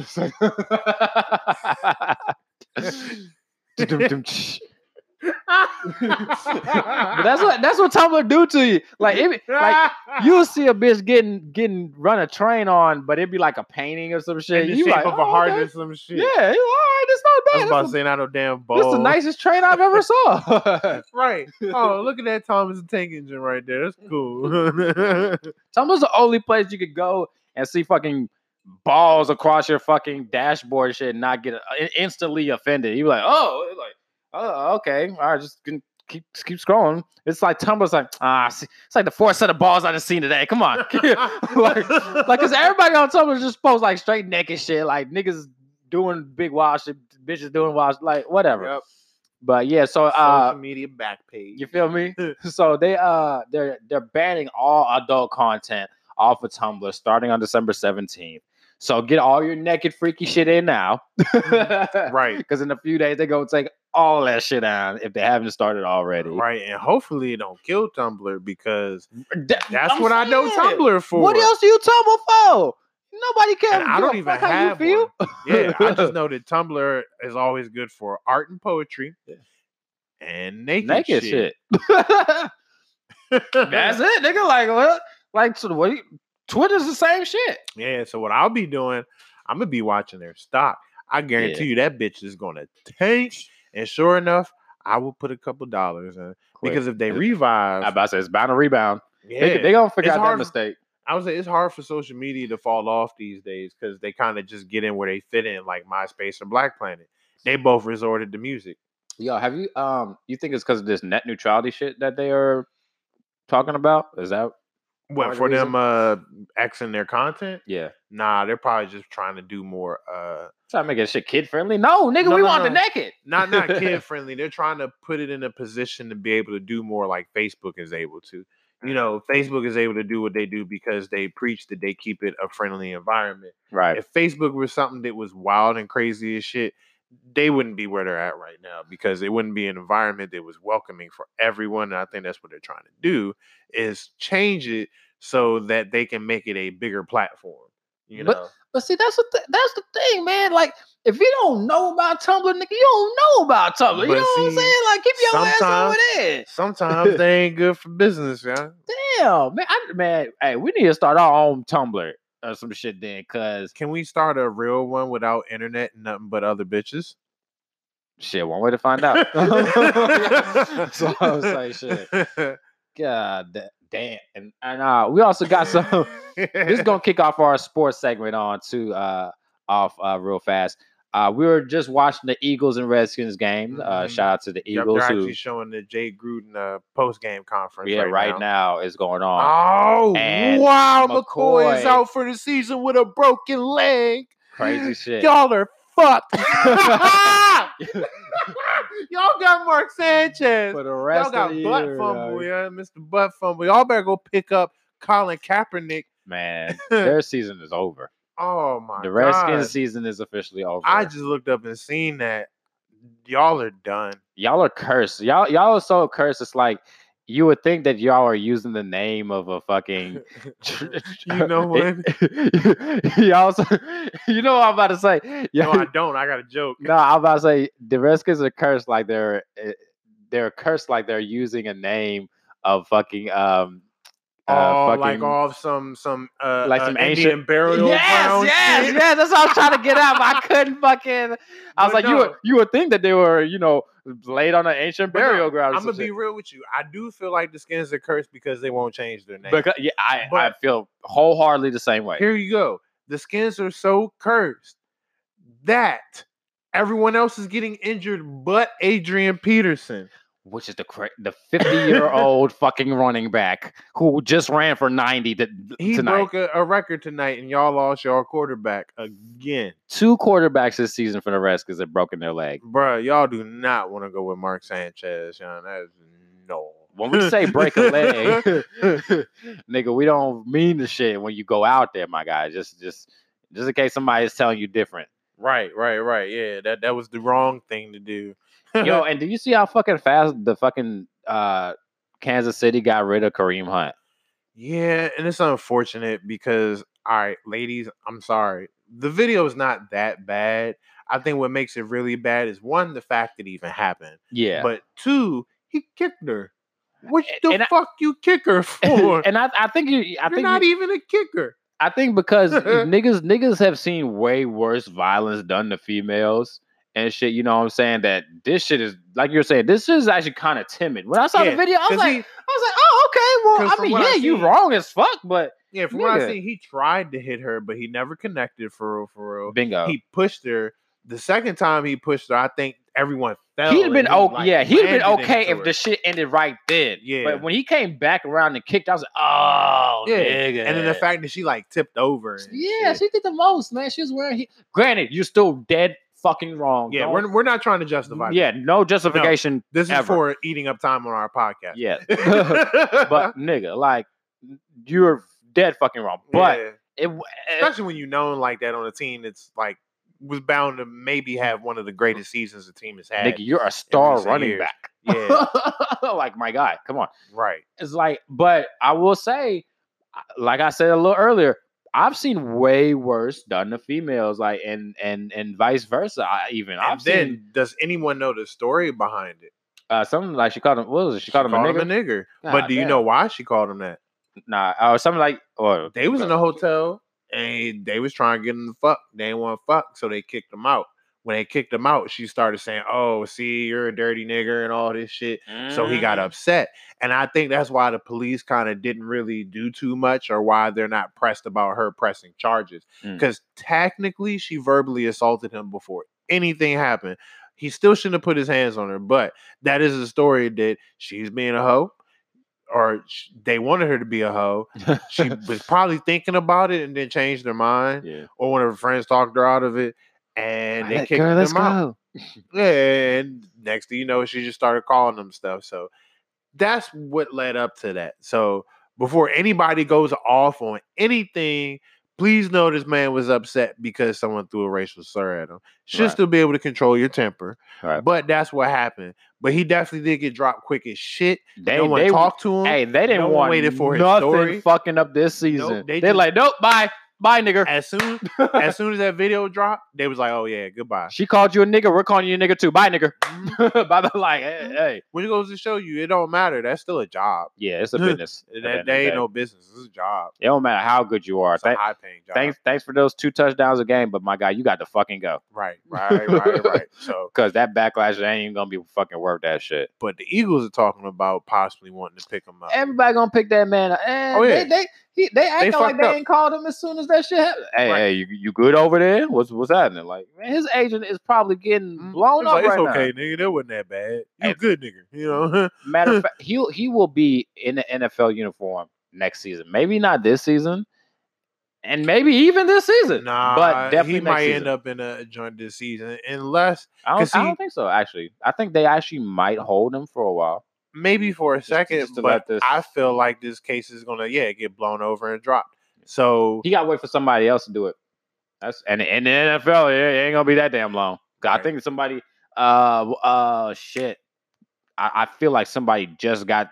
S1: but that's what that's what Tumblr do to you. Like it, like you'll see a bitch getting getting run a train on, but it'd be like a painting or some shit.
S2: in
S1: You like,
S2: of a
S1: oh,
S2: heart
S1: okay.
S2: or some shit.
S1: Yeah, you all right. It's not bad.
S2: I was
S1: bad.
S2: about to say not no damn bowl.
S1: that's the nicest train I've ever saw.
S2: Right. Oh, look at that Thomas the Tank Engine right there. That's cool.
S1: Tumblr's the only place you could go and see fucking balls across your fucking dashboard shit and not get uh, instantly offended. You're like, oh, like, oh, okay, all right, just keep keep scrolling. It's like Tumblr's like, ah, see- it's like the fourth set of balls I just seen today. Come on, like, like, cause everybody on Tumblr just post like straight naked shit, like niggas doing big wild shit, bitches doing wild, shit, like whatever.
S2: Yep.
S1: But yeah, so uh,
S2: Social media back page.
S1: you feel me? so they uh they're they're banning all adult content off of Tumblr starting on December 17th. So get all your naked freaky shit in now.
S2: Right.
S1: Because in a few days they're gonna take all that shit down if they haven't started already.
S2: Right. And hopefully it don't kill Tumblr because
S1: That-
S2: that's
S1: I'm
S2: what I know. Tumblr for.
S1: What else do you Tumblr for? Nobody cares.
S2: I don't even
S1: how you
S2: have
S1: feel.
S2: one. Yeah, I just know that Tumblr is always good for art and poetry
S1: Yeah.
S2: and naked,
S1: naked
S2: shit.
S1: shit. That's it, nigga. Like what? Like so what? you- Twitter's the same shit.
S2: Yeah. So what I'll be doing, I'm gonna be watching their stock. I guarantee
S1: Yeah.
S2: you that bitch is gonna tank. And sure enough, I will put a couple dollars in
S1: Quick.
S2: because if they
S1: I
S2: revive,
S1: about to say it's bound to rebound.
S2: yeah,
S1: They, they gonna figure out that mistake.
S2: I would say it's hard for social media to fall off these days because they kind of just get in where they fit in, like MySpace or Black Planet. They both resorted to music.
S1: Yo, have you um you think it's because of this net neutrality shit that they are talking about? Is that
S2: What for
S1: the
S2: them uh Xing their content?
S1: yeah?
S2: Nah, they're probably just trying to do more uh
S1: Trying to make that shit kid friendly? No, nigga,
S2: No,
S1: we
S2: no,
S1: want the
S2: no.
S1: naked.
S2: not not kid friendly. They're trying to put it in a position to be able to do more like Facebook is able to. You know, Facebook is able to do what they do because they preach that they keep it a friendly environment.
S1: Right.
S2: If Facebook was something that was wild and crazy as shit, they wouldn't be where they're at right now because it wouldn't be an environment that was welcoming for everyone. And I think that's what they're trying to do is change it so that they can make it a bigger platform. You know,
S1: But see, that's the th- that's the thing, man. Like, if you don't know about Tumblr, nigga, you don't know about Tumblr. you
S2: But
S1: know what I'm saying? Like, keep your ass over there.
S2: sometimes they ain't good for business, yeah.
S1: Damn, man, I, man. Hey, we need to start our own Tumblr or some shit then, cause
S2: Can we start a real one without internet and nothing but other bitches?
S1: shit, one way to find out. so I was like, shit, God da- damn, and and uh, we also got some. this is gonna kick off our sports segment on too. Uh, off uh, real fast. Uh, we were just watching the Eagles and Redskins game. Uh,
S2: Mhm.
S1: shout out to the
S2: Yep,
S1: Eagles
S2: they're
S1: who,
S2: actually showing the Jay Gruden uh, post game conference.
S1: yeah, right, now. is going on.
S2: Oh
S1: And
S2: wow! McCoy is out for the season with a broken leg.
S1: Crazy shit.
S2: Y'all are fucked. Y'all got Mark Sanchez.
S1: For the rest Y'all
S2: got
S1: of the
S2: butt
S1: year,
S2: fumble, yeah, Mr. Butt Fumble. Y'all better go pick up Colin Kaepernick.
S1: man, their season is over.
S2: Oh my
S1: The Redskins
S2: God.
S1: season is officially over.
S2: I just looked up and seen that y'all are done.
S1: y'all are cursed. Y'all y'all are so cursed. It's like you would think that y'all are using the name of a fucking.
S2: You know what?
S1: y'all, so- you know what I'm about to say.
S2: no,
S1: Yeah,
S2: I don't. I got a joke.
S1: no, I'm about to say the Redskins are cursed like they're eh, they're cursed like they're using a name of fucking um.
S2: Oh,
S1: Uh,
S2: like
S1: fucking,
S2: off some some uh
S1: like
S2: uh,
S1: some
S2: Indian
S1: ancient-
S2: burial
S1: yes,
S2: ground
S1: yes,
S2: shit.
S1: yes. That's what I was trying to get at. but I couldn't fucking. I was
S2: But
S1: like, you would you would think that they were, you know, laid on an ancient
S2: But no,
S1: burial ground.
S2: I'm gonna be
S1: shit.
S2: real with you. I do feel like the skins are cursed because they won't change their name.
S1: Because yeah, I, I feel wholeheartedly the same way.
S2: Here you go. The skins are so cursed that everyone else is getting injured but Adrian Peterson.
S1: Which is the cra- the 50 year old fucking running back who just ran for 90 th-
S2: He
S1: tonight.
S2: broke a, a record tonight, and y'all lost your quarterback again.
S1: Two quarterbacks this season for the Redskins have broken their leg.
S2: Bruh, y'all do not want to go with Mark Sanchez, Sean. That is no.
S1: When we say break a leg, nigga, we don't mean the shit when you go out there, my guy. Just just just in case somebody is telling you different.
S2: right, right, right. Yeah, that that was the wrong thing to do.
S1: Yo, and do you see how fucking fast the fucking uh Kansas City got rid of Kareem Hunt?
S2: Yeah, and it's unfortunate because all right, ladies, I'm sorry. The video is not that bad. I think what makes it really bad is one, the fact that it even happened.
S1: Yeah.
S2: But two, he kicked her. What the
S1: And I-
S2: fuck you kick her for?
S1: and I, I think you I
S2: You're
S1: think
S2: not
S1: you-
S2: even a kicker.
S1: I think because niggas niggas have seen way worse violence done to females and shit. You know what I'm saying? That this shit is like you're saying. This is actually kind of timid. When I saw
S2: Yeah,
S1: the video, I was like,
S2: he-
S1: I was like, oh okay. Well, I mean,
S2: what I
S1: yeah, you wrong as fuck, but
S2: Yeah, from what I see, he tried to hit her, but he never connected for real. For real,
S1: bingo.
S2: he pushed her. The second time he pushed her, I think everyone fell.
S1: He'd have been okay.
S2: like,
S1: yeah, he'd have been okay if the shit ended right then.
S2: Yeah.
S1: But when he came back around and kicked, I was like, oh,
S2: Yeah,
S1: nigga.
S2: and then the fact that she like tipped over.
S1: yeah,
S2: shit.
S1: she did the most, man. She was wearing. He- Granted, you're still dead fucking wrong.
S2: yeah,
S1: Don't-
S2: we're we're not trying to justify.
S1: yeah, no justification.
S2: this is
S1: ever.
S2: for eating up time on our podcast.
S1: Yeah, but nigga, like you're dead fucking wrong. But
S2: Yeah.
S1: it, w- eh,
S2: especially when you know like that on a team that's like was bound to maybe have one of the greatest seasons the team has had.
S1: nigga, you're a star
S2: recent
S1: running
S2: years.
S1: back.
S2: Yeah.
S1: like my guy, come on.
S2: right.
S1: It's like, but I will say, like I said a little earlier, I've seen way worse done to females, like and and and vice versa. I, even
S2: And
S1: I've
S2: then,
S1: seen
S2: does anyone know the story behind it?
S1: uh, something like she called him. What was it? She called him a nigga.
S2: nigger.
S1: God
S2: but do you know why she called him that?
S1: Nah, or something like or
S2: They was in a hotel and they was trying to get him to fuck. They didn't want to fuck, so they kicked him out. When they kicked him out, she started saying, "Oh, see, you're a dirty nigger and all this shit." So he got
S1: Mhm.
S2: upset, and I think that's why the police kind of didn't really do too much, or why they're not pressed about her pressing charges.
S1: Mm.
S2: Because technically, she verbally assaulted him before anything happened. He still shouldn't have put his hands on her, but that is a story that she's being a hoe, or they wanted her to be a hoe. She was probably thinking about it and then changed her mind,
S1: yeah.
S2: or one of her friends talked her out of it, and they kicked
S1: girl,
S2: them out.
S1: go.
S2: And next thing you know, she just started calling them stuff. So that's what led up to that. So before anybody goes off on anything, please know this man was upset because someone threw a racial slur at him. Should
S1: Right.
S2: still be able to control your temper,
S1: Right.
S2: but that's what happened. But he definitely did get dropped quick as shit.
S1: They,
S2: no one
S1: they
S2: talked to him.
S1: Hey, they didn't
S2: No
S1: want
S2: waited for his
S1: nothing
S2: story.
S1: fucking up this season.
S2: they
S1: they are like, nope, bye, bye, nigger.
S2: As soon as soon as that video dropped, they was like, "Oh yeah, goodbye."
S1: she called you a nigger. We're calling you a nigger too. Bye, nigger.
S2: Mhm.
S1: bye, bye. Like, hey, hey,
S2: Which goes to show you, it don't matter. That's still a job.
S1: yeah, it's a business. the
S2: That, ain't no business. It's a job.
S1: It don't matter how good you are.
S2: It's a high paying job.
S1: thanks, thanks for those two touchdowns a game, but my guy, you got to fucking go
S2: Right, right, right, right. So,
S1: because that backlash ain't even gonna be fucking worth that shit.
S2: but the Eagles are talking about possibly wanting to pick him up.
S1: Everybody gonna pick that man. up. And
S2: Oh, yeah.
S1: they they he, they acting like they
S2: up.
S1: ain't called him as soon as that shit happened. Hey,
S2: Right.
S1: hey, you, you good over there? What's what's happening? Like, man, his agent is probably getting
S2: Mm,
S1: blown
S2: it's
S1: up
S2: like, it's
S1: right
S2: okay, nigga. That wasn't that bad. You good nigga, you know.
S1: Matter of fact, he he will be in the NFL uniform next season. Maybe not this season, and maybe even this season.
S2: nah,
S1: but definitely
S2: he might
S1: season.
S2: end up in a joint this season, unless
S1: I don't, I don't think so. Actually, I think they actually might hold him for a while.
S2: Maybe for a second.
S1: just to
S2: but
S1: this-
S2: I feel like this case is gonna, yeah, get blown over and dropped. So
S1: He got to wait for somebody else to do it. That's and in the NFL, yeah, it ain't gonna be that damn long. 'Cause I think somebody, uh, uh, shit. I, I feel like somebody just got,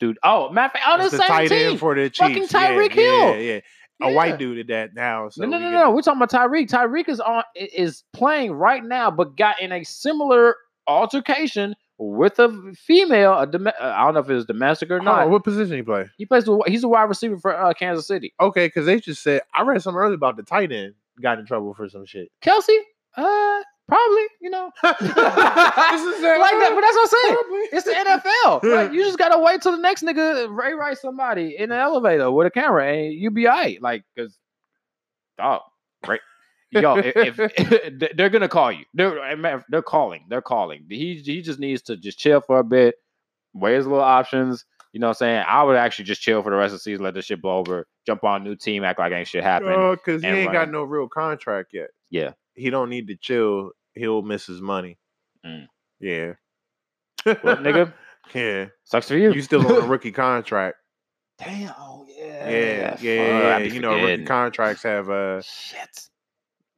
S1: dude. Oh, matter of fact, on the
S2: the
S1: same
S2: tight
S1: team.
S2: for the
S1: Fucking
S2: Chiefs. Yeah,
S1: Tyreek
S2: yeah,
S1: Hill.
S2: Yeah, a
S1: Yeah.
S2: white dude at that now. So
S1: no, no, no,
S2: get-
S1: no. We're talking about Tyreek. Tyreek is on is playing right now, but got in a similar altercation with a female. A dom- uh, I don't know if it was domestic or not.
S2: what position he play?
S1: He plays. He's a wide receiver for uh, Kansas City.
S2: Okay, because they just said I read something earlier about the tight end got in trouble for some shit.
S1: Kelce, uh, probably. You know, like that. But that's what I'm saying. It's the NFL. Like, you just gotta wait till the next nigga Ray Rice somebody in the elevator with a camera and you be alright. Like, cause dog, right? Yo, if, if they're gonna call you, they're they're calling, they're calling. He he just needs to just chill for a bit, weigh his little options. You know what I'm saying? I would actually just chill for the rest of the season, let this shit blow over, jump on a new team, act like ain't shit happen.
S2: because he ain't got no real contract yet.
S1: Yeah.
S2: He don't need to chill. He'll miss his money.
S1: Mm.
S2: Yeah.
S1: What, nigga?
S2: Yeah.
S1: Sucks for you.
S2: You still on a rookie contract.
S1: Damn. Oh yeah.
S2: Yeah. Yeah.
S1: fuck,
S2: yeah, You know, rookie contracts have uh
S1: Shit.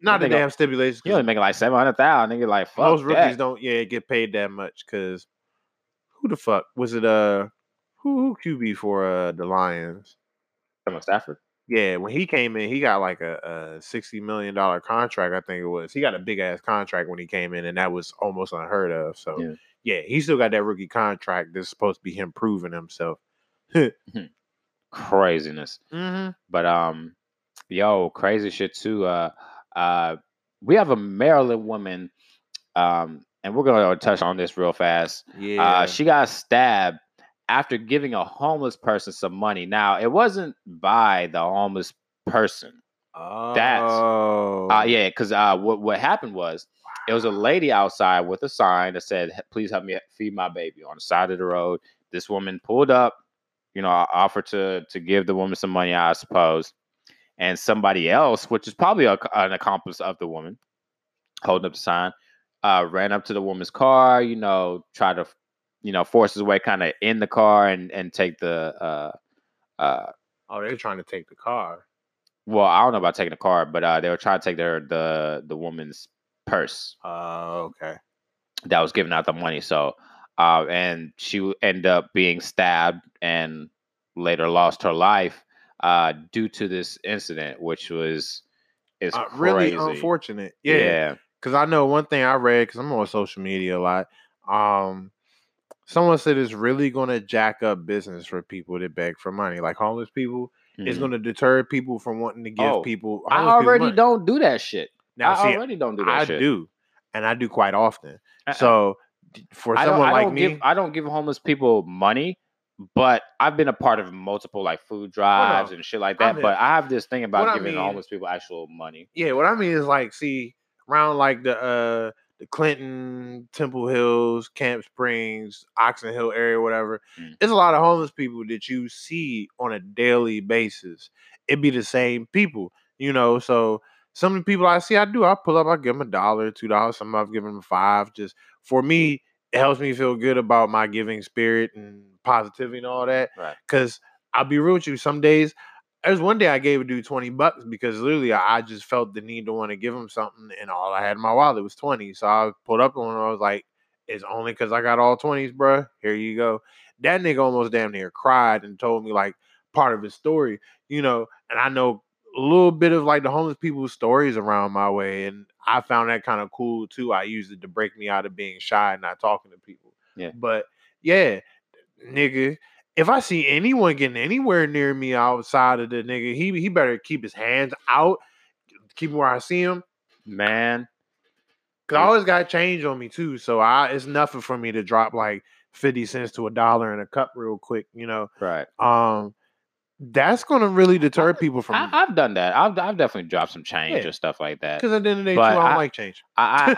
S2: Not the damn stipulations. 'cause
S1: You only making like seven hundred thousand. Nigga, like fuck
S2: most rookies
S1: that.
S2: don't yeah get paid that much because who the fuck was it uh who, who QB for uh the Lions?
S1: From Stafford.
S2: Yeah, when he came in, he got like a, a sixty million dollar contract. I think it was. He got a big ass contract when he came in, and that was almost unheard of. So
S1: Yeah.
S2: yeah, he still got that rookie contract. That's supposed to be him proving himself.
S1: Craziness.
S2: mm-hmm.
S1: But um, yo, crazy shit too. Uh, uh, we have a Maryland woman, um, and we're gonna touch on this real fast.
S2: Yeah,
S1: Uh, she got stabbed after giving a homeless person some money. Now, it wasn't by the homeless person. that's-
S2: oh,
S1: Uh, yeah, because uh, what what happened was it was a lady outside with a sign that said, "Please help me feed my baby." On the side of the road, this woman pulled up, you know, o- offered to to give the woman some money, I suppose, and somebody else, which is probably a, an accomplice of the woman, holding up the sign, uh, ran up to the woman's car, you know, try to, you know, force his way kind of in the car and and take the. Uh, uh,
S2: Oh, they're trying to take the car.
S1: well, I don't know about taking the car, but uh, they were trying to take their the the woman's purse
S2: Oh, okay.
S1: that was giving out the money. So, uh, and she ended up being stabbed and later lost her life uh, due to this incident, which was is
S2: Uh, really unfortunate.
S1: Yeah.
S2: Yeah, because I know one thing I read because I'm on social media a lot. Um, someone said it's really going to jack up business for people that beg for money, like homeless people. It's
S1: Mhm.
S2: going to deter people from wanting to give
S1: Oh,
S2: people.
S1: I
S2: people
S1: already
S2: money.
S1: don't do that shit.
S2: Now,
S1: I
S2: see,
S1: already don't do that
S2: I
S1: shit.
S2: do, and I do quite often.
S1: Uh-uh.
S2: So, for someone like
S1: don't
S2: me,
S1: give I don't give homeless people money, but I've been a part of multiple like food drives and shit like that. But I have this thing about
S2: what I
S1: giving
S2: mean-
S1: homeless people actual money.
S2: yeah, what I mean is like, see, around like the uh the Clinton, Temple Hills, Camp Springs, Oxon Hill area, whatever.
S1: Mm.
S2: There's a lot of homeless people that you see on a daily basis. It'd be the same people, you know. So some of the people I see, I do. I pull up, I give them a dollar, two dollars. Some I've given them five. Just for me, it helps me feel good about my giving spirit and positivity and all that.
S1: Right.
S2: Because I'll be real with you. Some days, there's one day I gave a dude 20 bucks because literally I, I just felt the need to want to give him something, and all I had in my wallet was 20. So I pulled up on him. I was like, it's only because I got all 20s, bruh. Here you go. That nigga almost damn near cried and told me like part of his story, you know, and I know a little bit of like the homeless people's stories around my way. And I found that kind of cool too. I used it to break me out of being shy and not talking to people.
S1: Yeah.
S2: But yeah, nigga, if I see anyone getting anywhere near me outside of the nigga, he he better keep his hands out, keep where I see him.
S1: Man,
S2: Cause I always got change on me too. So I it's nothing for me to drop like 50 cents to a dollar in a cup real quick, you know.
S1: right.
S2: Um that's gonna really deter
S1: I-
S2: people from
S1: I, I've done that. I've I've definitely dropped some change
S2: Yeah.
S1: or stuff like that.
S2: because at the end of the day, too,
S1: but
S2: I don't like change.
S1: I,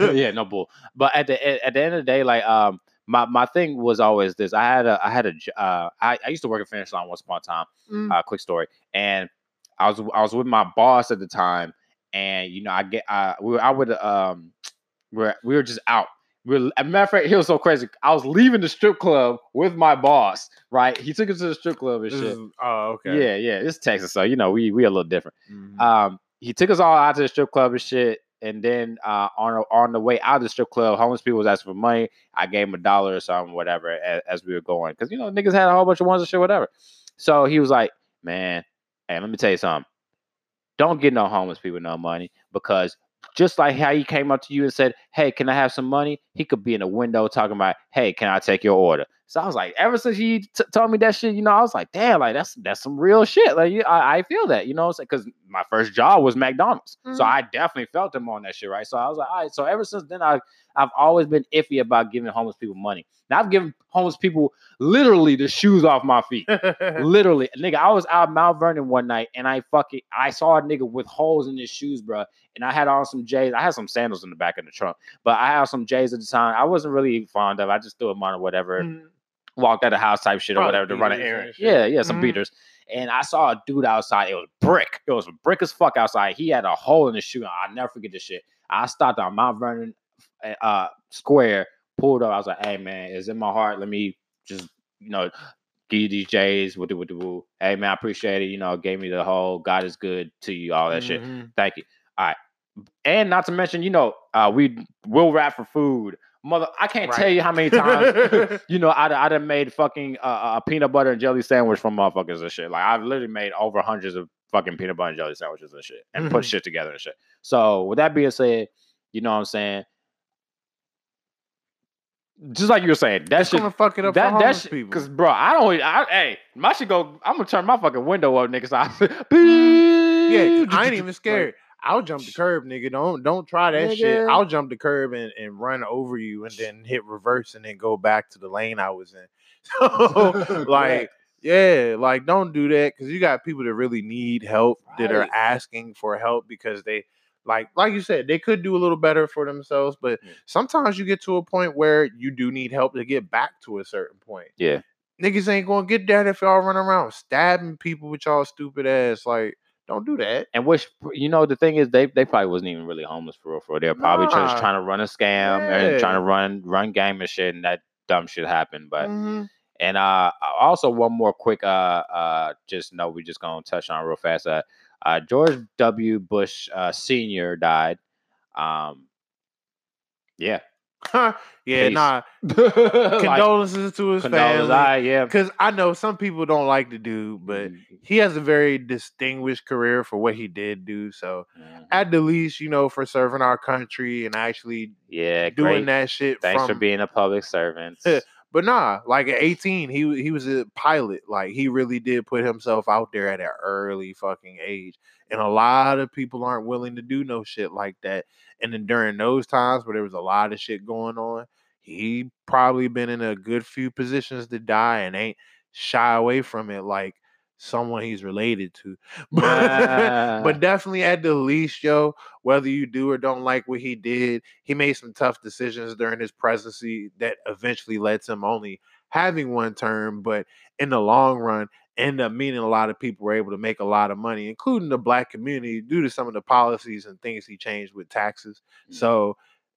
S1: I yeah, no bull. But at the at, the end of the day, like um, my my thing was always this. I had a I had a uh, I, I used to work at Finish Line once upon a time.
S2: Mm.
S1: Uh, quick story, and I was I was with my boss at the time, and you know I get uh we were out with um we were we were just out. We were, as a matter of fact, he was so crazy. I was leaving the strip club with my boss. Right, he took us to the strip club and
S2: This
S1: shit.
S2: is- oh, okay.
S1: Yeah, yeah, it's Texas, so you know we we a little different
S2: Mhm.
S1: um, he took us all out to the strip club and shit. And then uh, on on the way out of the strip club, homeless people was asking for money. I gave him a dollar or something, whatever, as, as we were going, because you know niggas had a whole bunch of ones and shit, whatever. So he was like, "Man, hey, let me tell you something. Don't get no homeless people no money because just like how he came up to you and said, "Hey, can I have some money?" He could be in the window talking about, "Hey, can I take your order?" So I was like, ever since he t- told me that shit, you know, I was like, damn, like that's that's some real shit. Like, I, I feel that, you know, because my first job was McDonald's, so
S2: Mhm.
S1: I definitely felt him on that shit, right? So I was like, all right. So ever since then, I I've always been iffy about giving homeless people money. Now I've given homeless people literally the shoes off my feet. Literally, nigga, I was out Mount Vernon one night and I fucking I saw a nigga with holes in his shoes, bro. And I had on some J's. I had some sandals in the back of the trunk, but I had some J's at the time. I wasn't really fond of. I just threw them on or whatever.
S2: Mhm.
S1: Walked out of the house type shit or
S2: Probably
S1: whatever to run an errand. Yeah, yeah, some
S2: Mhm.
S1: beaters. And I saw a dude outside. It was brick. It was brick as fuck outside. He had a hole in his shoe. I'll never forget this shit. I stopped on Mount Vernon uh, Square, pulled up. I was like, "Hey man, it's in my heart. Let me just you know give you these J's with the with the woo. Hey man, I appreciate it. You know, gave me the whole God is good to you, all that shit.
S2: Mhm.
S1: Thank you. All right. And not to mention, you know, uh, we will rap for food. Mother, I can't tell you how many times, you know, I, I done made fucking uh, a peanut butter and jelly sandwich from motherfuckers and shit. Like, I've literally made over hundreds of fucking peanut butter and jelly sandwiches and shit and put
S2: Mhm.
S1: shit together and shit. So, with that being said, you know what I'm saying? Just like you were saying, that
S2: That's
S1: shit
S2: gonna fuck it up for
S1: that that
S2: homeless
S1: shit,
S2: people.
S1: because bro, I don't. I, hey, my shit go. I'm gonna turn my fucking window up, nigga. So I,
S2: Yeah, 'cause I ain't even scared. I'll jump the curb, nigga. Don't don't try that shit. I'll jump the curb and, and run over you and then hit reverse and then go back to the lane I was in. So like yeah, like don't do that because you got people that really need help that are asking for help because they like like you said, they could do a little better for themselves, but
S1: Yeah.
S2: sometimes you get to a point where you do need help to get back to a certain point.
S1: Yeah.
S2: Niggas ain't gonna get that if y'all run around stabbing people with y'all stupid ass. Like, don't do that.
S1: And which you know the thing is they they probably wasn't even really homeless for real. For real. They're probably just trying to run a scam and trying to run run game and shit, and that dumb shit happened. But
S2: Mhm.
S1: and uh also one more quick uh uh just note we just gonna touch on real fast. Uh, uh George W. Bush uh, Senior died. Um, yeah,
S2: yeah,
S1: Peace.
S2: nah.
S1: Like,
S2: Condolences to his family.
S1: I- yeah.
S2: Because I know some people don't like the dude, but
S1: Mm,
S2: he has a very distinguished career for what he did do. So
S1: mhm.
S2: at the least, you know, for serving our country and actually
S1: yeah,
S2: doing
S1: great.
S2: that shit.
S1: Thanks for being a public servant.
S2: But nah, like at 18, he he was a pilot. Like he really did put himself out there at an early fucking age. And a lot of people aren't willing to do no shit like that. And then during those times where there was a lot of shit going on, he probably been in a good few positions to die and ain't shy away from it like someone he's related to. But definitely at the least, yo, whether you do or don't like what he did, he made some tough decisions during his presidency that eventually led to him only having one term, but in the long run, end up meaning a lot of people were able to make a lot of money, including the black community, due to some of the policies and things he changed with taxes.
S1: Mm.
S2: So,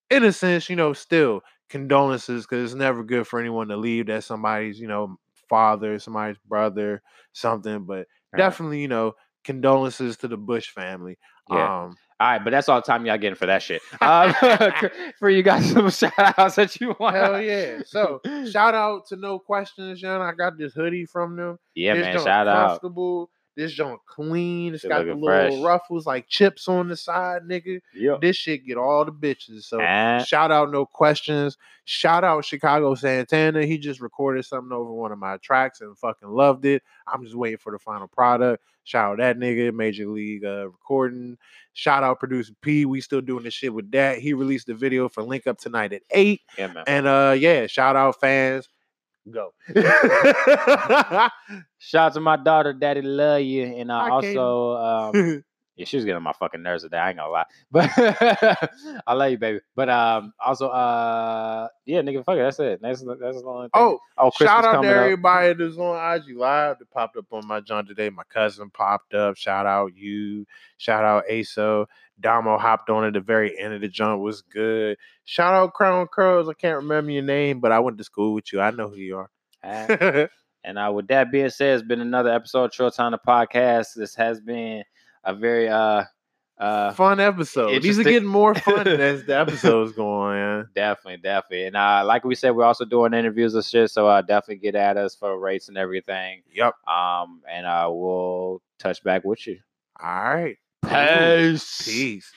S2: in a sense, you know, still condolences because it's never good for anyone to leave that somebody's, you know, father, somebody's brother, something. But
S1: Right.
S2: definitely, you know, condolences to the Bush family.
S1: Yeah.
S2: Um,
S1: All right, but that's all the time y'all getting for that shit. Um, for you guys, some shout outs that you want.
S2: hell yeah. So shout out to No Questions, John. I got this hoodie from them.
S1: yeah,
S2: this
S1: man, shout out.
S2: comfortable. This joint clean. It's
S1: Shit
S2: got the little
S1: fresh.
S2: ruffles like chips on the side, nigga.
S1: Yep.
S2: This shit get all the bitches. So
S1: And
S2: shout out no questions. Shout out Chicago Santana. He just recorded something over one of my tracks and fucking loved it. I'm just waiting for the final product. Shout out that nigga, Major League uh, Recording. Shout out producer P. We still doing this shit with that. He released the video for Link Up tonight at eight.
S1: yeah, man.
S2: And uh yeah, shout out fans. Go.
S1: Shout out to my daughter, Daddy love you, and
S2: Hi, Katie.
S1: also um, yeah, she was getting on my fucking nerves today. I ain't gonna lie, but I love you, baby. But um, also uh, yeah, nigga, fuck it, that's it. That's that's the only thing.
S2: oh,
S1: oh, Christmas
S2: shout out to
S1: coming up.
S2: everybody that's on IG Live that popped up on my John today. My cousin popped up. Shout out you. Shout out ASO. Damo hopped on at the very end of the jump. Was good. Shout out Crown Curls. I can't remember your name, but I went to school with you. I know who you are.
S1: And uh, with that being said, it's been another episode of Short Time the Podcast. This has been a very uh uh
S2: fun episode. These are getting more fun as the episodes go on. Yeah.
S1: definitely, definitely. And uh like we said, we're also doing interviews and shit. So uh definitely get at us for rates and everything.
S2: Yep.
S1: Um and uh we'll touch back with you.
S2: All right.
S1: Peace.
S2: Peace.